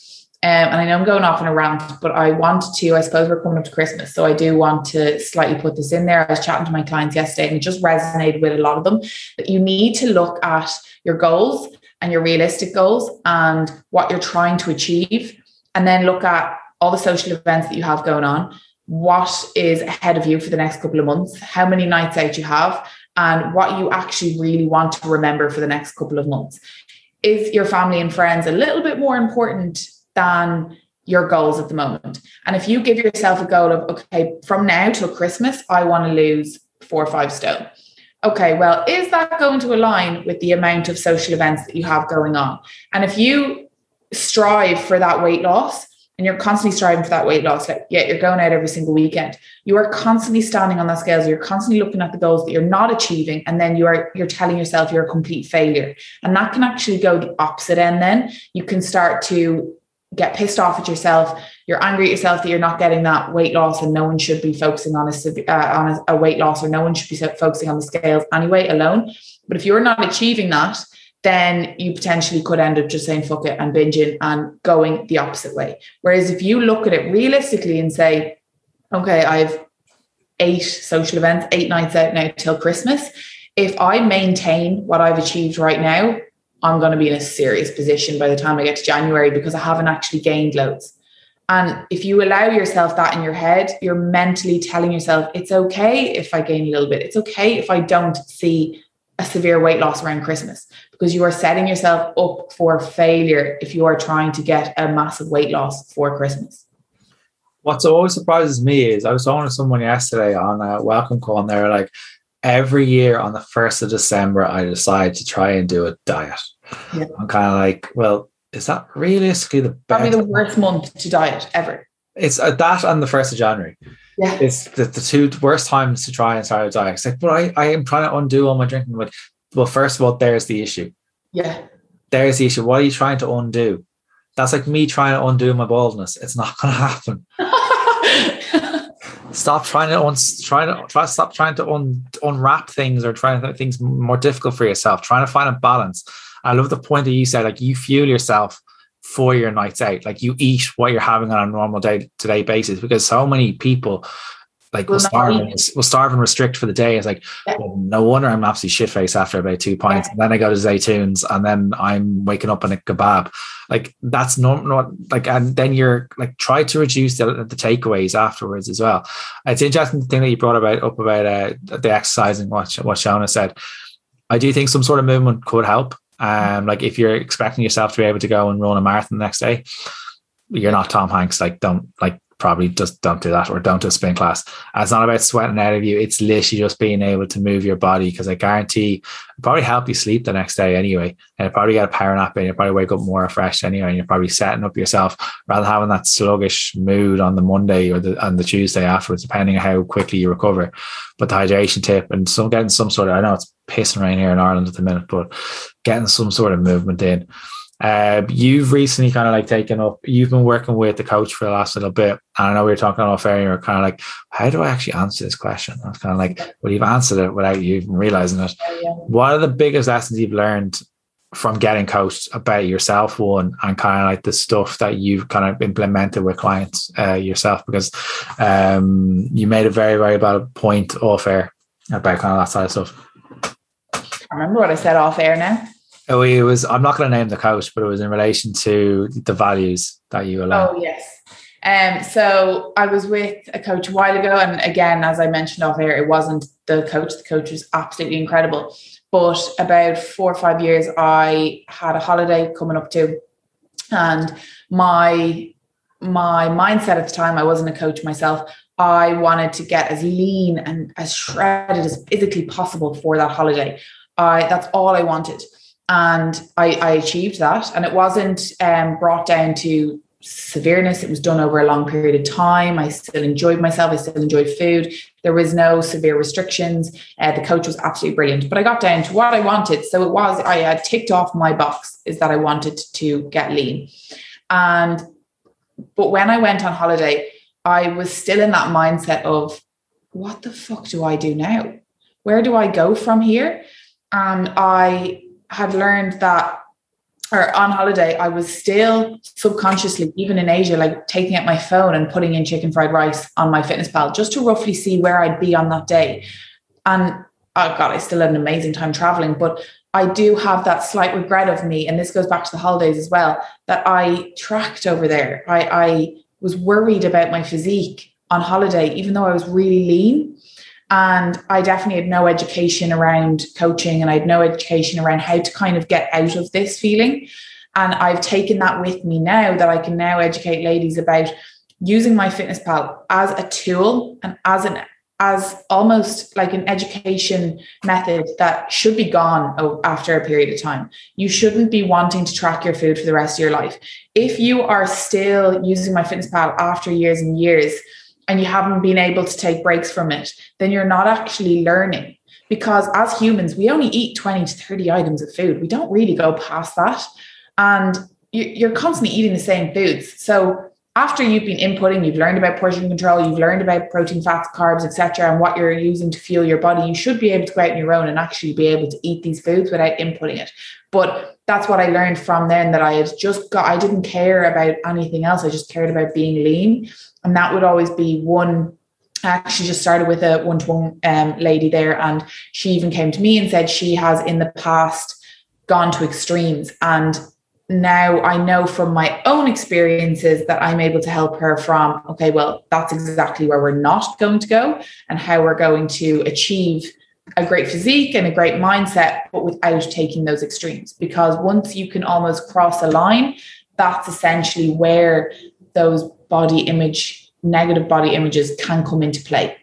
S2: Um, and I know I'm going off on a rant, but I want to, I suppose we're coming up to Christmas. So I do want to slightly put this in there. I was chatting to my clients yesterday and it just resonated with a lot of them that you need to look at your goals and your realistic goals and what you're trying to achieve. And then look at all the social events that you have going on what is ahead of you for the next couple of months, how many nights out you have, and what you actually really want to remember for the next couple of months. Is your family and friends a little bit more important than your goals at the moment? And if you give yourself a goal of, okay, from now till Christmas, I want to lose four or five stone. Okay, well, is that going to align with the amount of social events that you have going on? And if you strive for that weight loss, and you're constantly striving for that weight loss, like yeah, you're going out every single weekend. You are constantly standing on that scales. You're constantly looking at the goals that you're not achieving, and then you are you're telling yourself you're a complete failure. And that can actually go the opposite end. Then you can start to get pissed off at yourself. You're angry at yourself that you're not getting that weight loss, and no one should be focusing on a uh, on a, a weight loss, or no one should be focusing on the scales anyway alone. But if you're not achieving that, then you potentially could end up just saying fuck it and binging and going the opposite way. Whereas if you look at it realistically and say, okay, I've eight social events, eight nights out now till Christmas. If I maintain what I've achieved right now, I'm going to be in a serious position by the time I get to January because I haven't actually gained loads. And if you allow yourself that in your head, you're mentally telling yourself, it's okay if I gain a little bit. It's okay if I don't see a severe weight loss around Christmas because you are setting yourself up for failure if you are trying to get a massive weight loss for Christmas.
S1: What always surprises me is I was talking to someone yesterday on a welcome call, and they're like, every year on the 1st of December, I decide to try and do a diet. Yeah. I'm kind of like, well, is that realistically the best?
S2: Probably the worst month to diet ever.
S1: It's uh, that on the 1st of January.
S2: Yeah.
S1: It's the, the two worst times to try and start a diet. It's like, but I, I am trying to undo all my drinking. Like, well, first of all, there's the issue.
S2: Yeah.
S1: There's the issue. What are you trying to undo? That's like me trying to undo my baldness. It's not going to happen. stop trying to un- trying to try stop trying to un- unwrap things or trying to make things more difficult for yourself. Trying to find a balance. I love the point that you said, like you fuel yourself for your nights out. Like you eat what you're having on a normal day to day basis because so many people like will starve and, will starve and restrict for the day. It's like yeah. well, no wonder I'm absolutely shit faced after about two pints. Yeah. And then I go to Zaytoons and then I'm waking up in a kebab. Like that's not, not like and then you're like try to reduce the, the takeaways afterwards as well. It's interesting the thing that you brought about up about uh, the exercising what what Shona said. I do think some sort of movement could help. Um, like if you're expecting yourself to be able to go and run a marathon the next day, you're not Tom Hanks. Like don't like probably just don't do that or don't do a spin class. It's not about sweating out of you. It's literally just being able to move your body because I guarantee probably help you sleep the next day anyway. And you probably get a power nap and you probably wake up more refreshed anyway. And you're probably setting up yourself rather than having that sluggish mood on the Monday or the on the Tuesday afterwards, depending on how quickly you recover. But the hydration tip and some getting some sort of I know it's pissing rain here in Ireland at the minute, but getting some sort of movement in. Uh, you've recently kind of like taken up, you've been working with the coach for the last little bit. And I know we were talking off air, you're kind of like, how do I actually answer this question? I was kind of like, well, you've answered it without you even realizing it. Yeah. What are the biggest lessons you've learned from getting coached about yourself, one, and kind of like the stuff that you've kind of implemented with clients uh, yourself? Because um, you made a very, very bad point off air about kind of that side of stuff.
S2: I remember what I said off air now.
S1: Oh, it was. I'm not going to name the coach, but it was in relation to the values that you allow.
S2: Oh yes. Um, so I was with a coach a while ago, and again, as I mentioned off air, it wasn't the coach. The coach was absolutely incredible. But about four or five years, I had a holiday coming up to, and my my mindset at the time, I wasn't a coach myself. I wanted to get as lean and as shredded as physically possible for that holiday. I that's all I wanted and I, I achieved that. And it wasn't um, brought down to severeness. It was done over a long period of time. I still enjoyed myself. I still enjoyed food. There was no severe restrictions. Uh, the coach was absolutely brilliant. But I got down to what I wanted. So it was I had ticked off my box is that I wanted to get lean. And but when I went on holiday, I was still in that mindset of what the fuck do I do now? Where do I go from here? And I had learned that or on holiday, I was still subconsciously, even in Asia, like taking out my phone and putting in chicken fried rice on MyFitnessPal just to roughly see where I'd be on that day. And oh God, I still had an amazing time traveling, but I do have that slight regret of me. And this goes back to the holidays as well, that I tracked over there. I, I was worried about my physique on holiday, even though I was really lean. And I definitely had no education around coaching and I had no education around how to kind of get out of this feeling. And I've taken that with me now that I can now educate ladies about using MyFitnessPal as a tool and as an as almost like an education method that should be gone after a period of time. You shouldn't be wanting to track your food for the rest of your life. If you are still using MyFitnessPal after years and years and you haven't been able to take breaks from it, then you're not actually learning. Because as humans, we only eat 20 to 30 items of food. We don't really go past that. And you're constantly eating the same foods. So after you've been inputting, you've learned about portion control, you've learned about protein, fats, carbs, etc., and what you're using to fuel your body, you should be able to go out on your own and actually be able to eat these foods without inputting it. But that's what I learned from then that I had just got, I didn't care about anything else. I just cared about being lean. And that would always be one. I actually just started with a one to one lady there, and she even came to me and said she has in the past gone to extremes and now I know from my own experiences that I'm able to help her from, okay, well, that's exactly where we're not going to go and how we're going to achieve a great physique and a great mindset, but without taking those extremes. Because once you can almost cross a line, that's essentially where those body image, negative body images can come into play.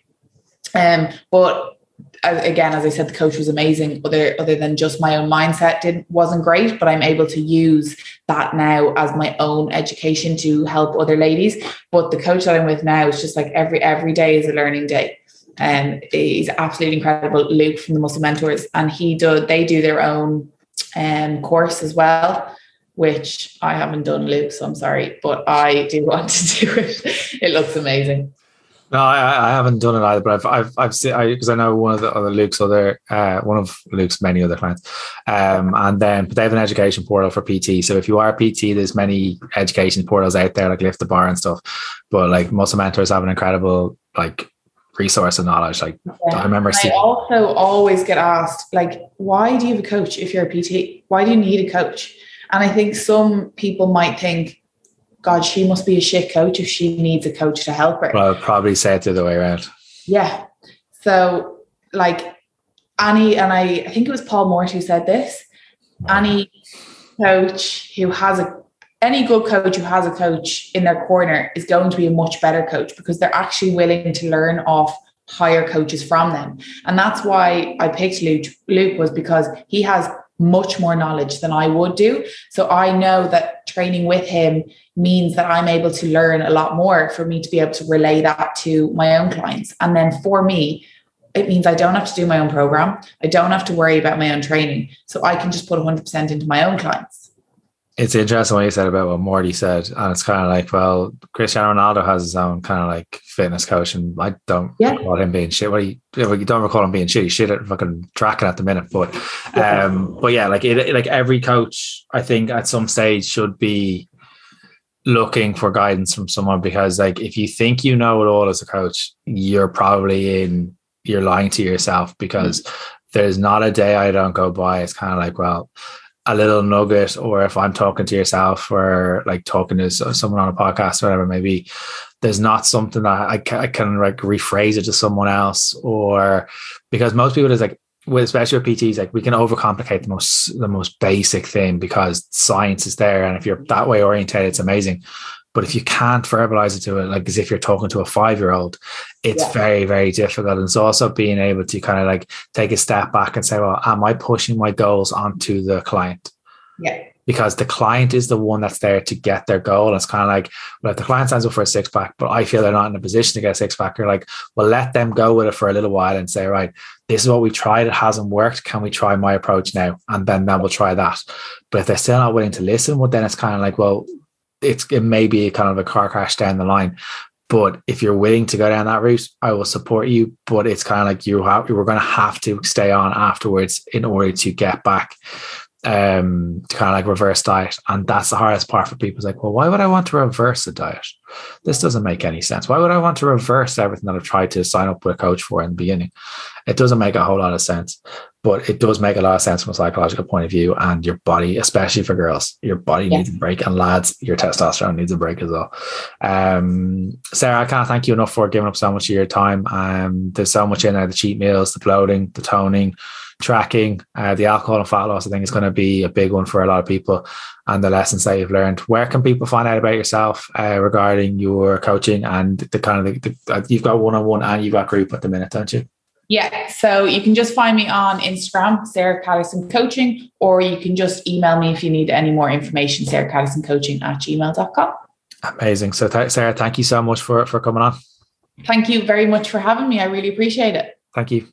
S2: Um, but again, as I said, the coach was amazing. Other other than just my own mindset didn't wasn't great, but I'm able to use that now as my own education to help other ladies. But the coach that I'm with now is just like every every day is a learning day. And um, he's absolutely incredible. Luke from the Muscle Mentors, and he do they do their own um, course as well which I haven't done, Luke, so I'm sorry, but I do want to do it. It looks amazing.
S1: No, I, I, haven't done it either, but I've I've, I've seen because I, I, know one of the other Luke's other uh, one of Luke's many other clients, um, and then but they have an education portal for PT. So if you are PT, there's many education portals out there like Lift the Bar and stuff. But like Muscle Mentors have an incredible like resource and knowledge. Like yeah. I remember.
S2: I also always get asked like, why do you have a coach if you're a PT? Why do you need a coach? And I think some people might think God, she must be a shit coach if she needs a coach to help her.
S1: Well, I'd probably say it the other way around.
S2: Yeah. So, like Annie, and I, I think it was Paul Mort who said this. Any coach who has a any good coach who has a coach in their corner is going to be a much better coach because they're actually willing to learn off higher coaches from them. And that's why I picked Luke, Luke was because he has much more knowledge than I would do. So I know that training with him means that I'm able to learn a lot more for me to be able to relay that to my own clients. And then for me, it means I don't have to do my own program. I don't have to worry about my own training. So I can just put 100% into my own clients
S1: it's interesting what you said about what Morty said, and it's kind of like, well, Cristiano Ronaldo has his own kind of like fitness coach, and I don't yeah. recall him being shit. Well, you, you don't recall him being shit. He's shit at fucking tracking at the minute, but, um, but yeah, like it, like every coach, I think at some stage should be looking for guidance from someone because, like, if you think you know it all as a coach, you're probably in, you're lying to yourself because. Mm-hmm. There's not a day I don't go by. It's kind of like, well, a little nugget or if I'm talking to yourself or like talking to someone on a podcast or whatever, maybe there's not something that I can, I can like rephrase it to someone else or because most people is like, with especially with PTs, like we can overcomplicate the most the most basic thing because science is there, and if you're that way oriented, it's amazing. But if you can't verbalize it to it, like as if you're talking to a five year old, it's yeah. very, very difficult. And it's also being able to kind of like take a step back and say, well, am I pushing my goals onto the client?
S2: Yeah.
S1: Because the client is the one that's there to get their goal. And it's kind of like, well, if the client signs up for a six pack, but I feel they're not in a position to get a six pack, you're like, well, let them go with it for a little while and say, right, this is what we tried. It hasn't worked. Can we try my approach now? And then then we'll try that. But if they're still not willing to listen, well, then it's kind of like, well, it's it may be kind of a car crash down the line. But if you're willing to go down that route, I will support you. But it's kind of like you have, you were going to have to stay on afterwards in order to get back um to kind of like reverse diet and that's the hardest part for people it's like well why would i want to reverse a diet this doesn't make any sense why would i want to reverse everything that i've tried to sign up with a coach for in the beginning it doesn't make a whole lot of sense but it does make a lot of sense from a psychological point of view and your body especially for girls your body yeah. needs a break and lads your testosterone needs a break as well. Um, sarah i can't thank you enough for giving up so much of your time. Um, there's so much in there the cheat meals the bloating the toning tracking uh, the alcohol and fat loss i think is going to be a big one for a lot of people and the lessons that you've learned. Where can people find out about yourself uh, regarding your coaching and the kind of the, the, uh, you've got one-on-one and you've got group at the minute don't you
S2: yeah, so you can just find me on Instagram, Sarah Catterson Coaching, or you can just email me if you need any more information, Sarah Catterson Coaching at gmail.com.
S1: Amazing. So, th- Sarah, thank you so much for, for coming on.
S2: Thank you very much for having me. I really appreciate it.
S1: Thank you.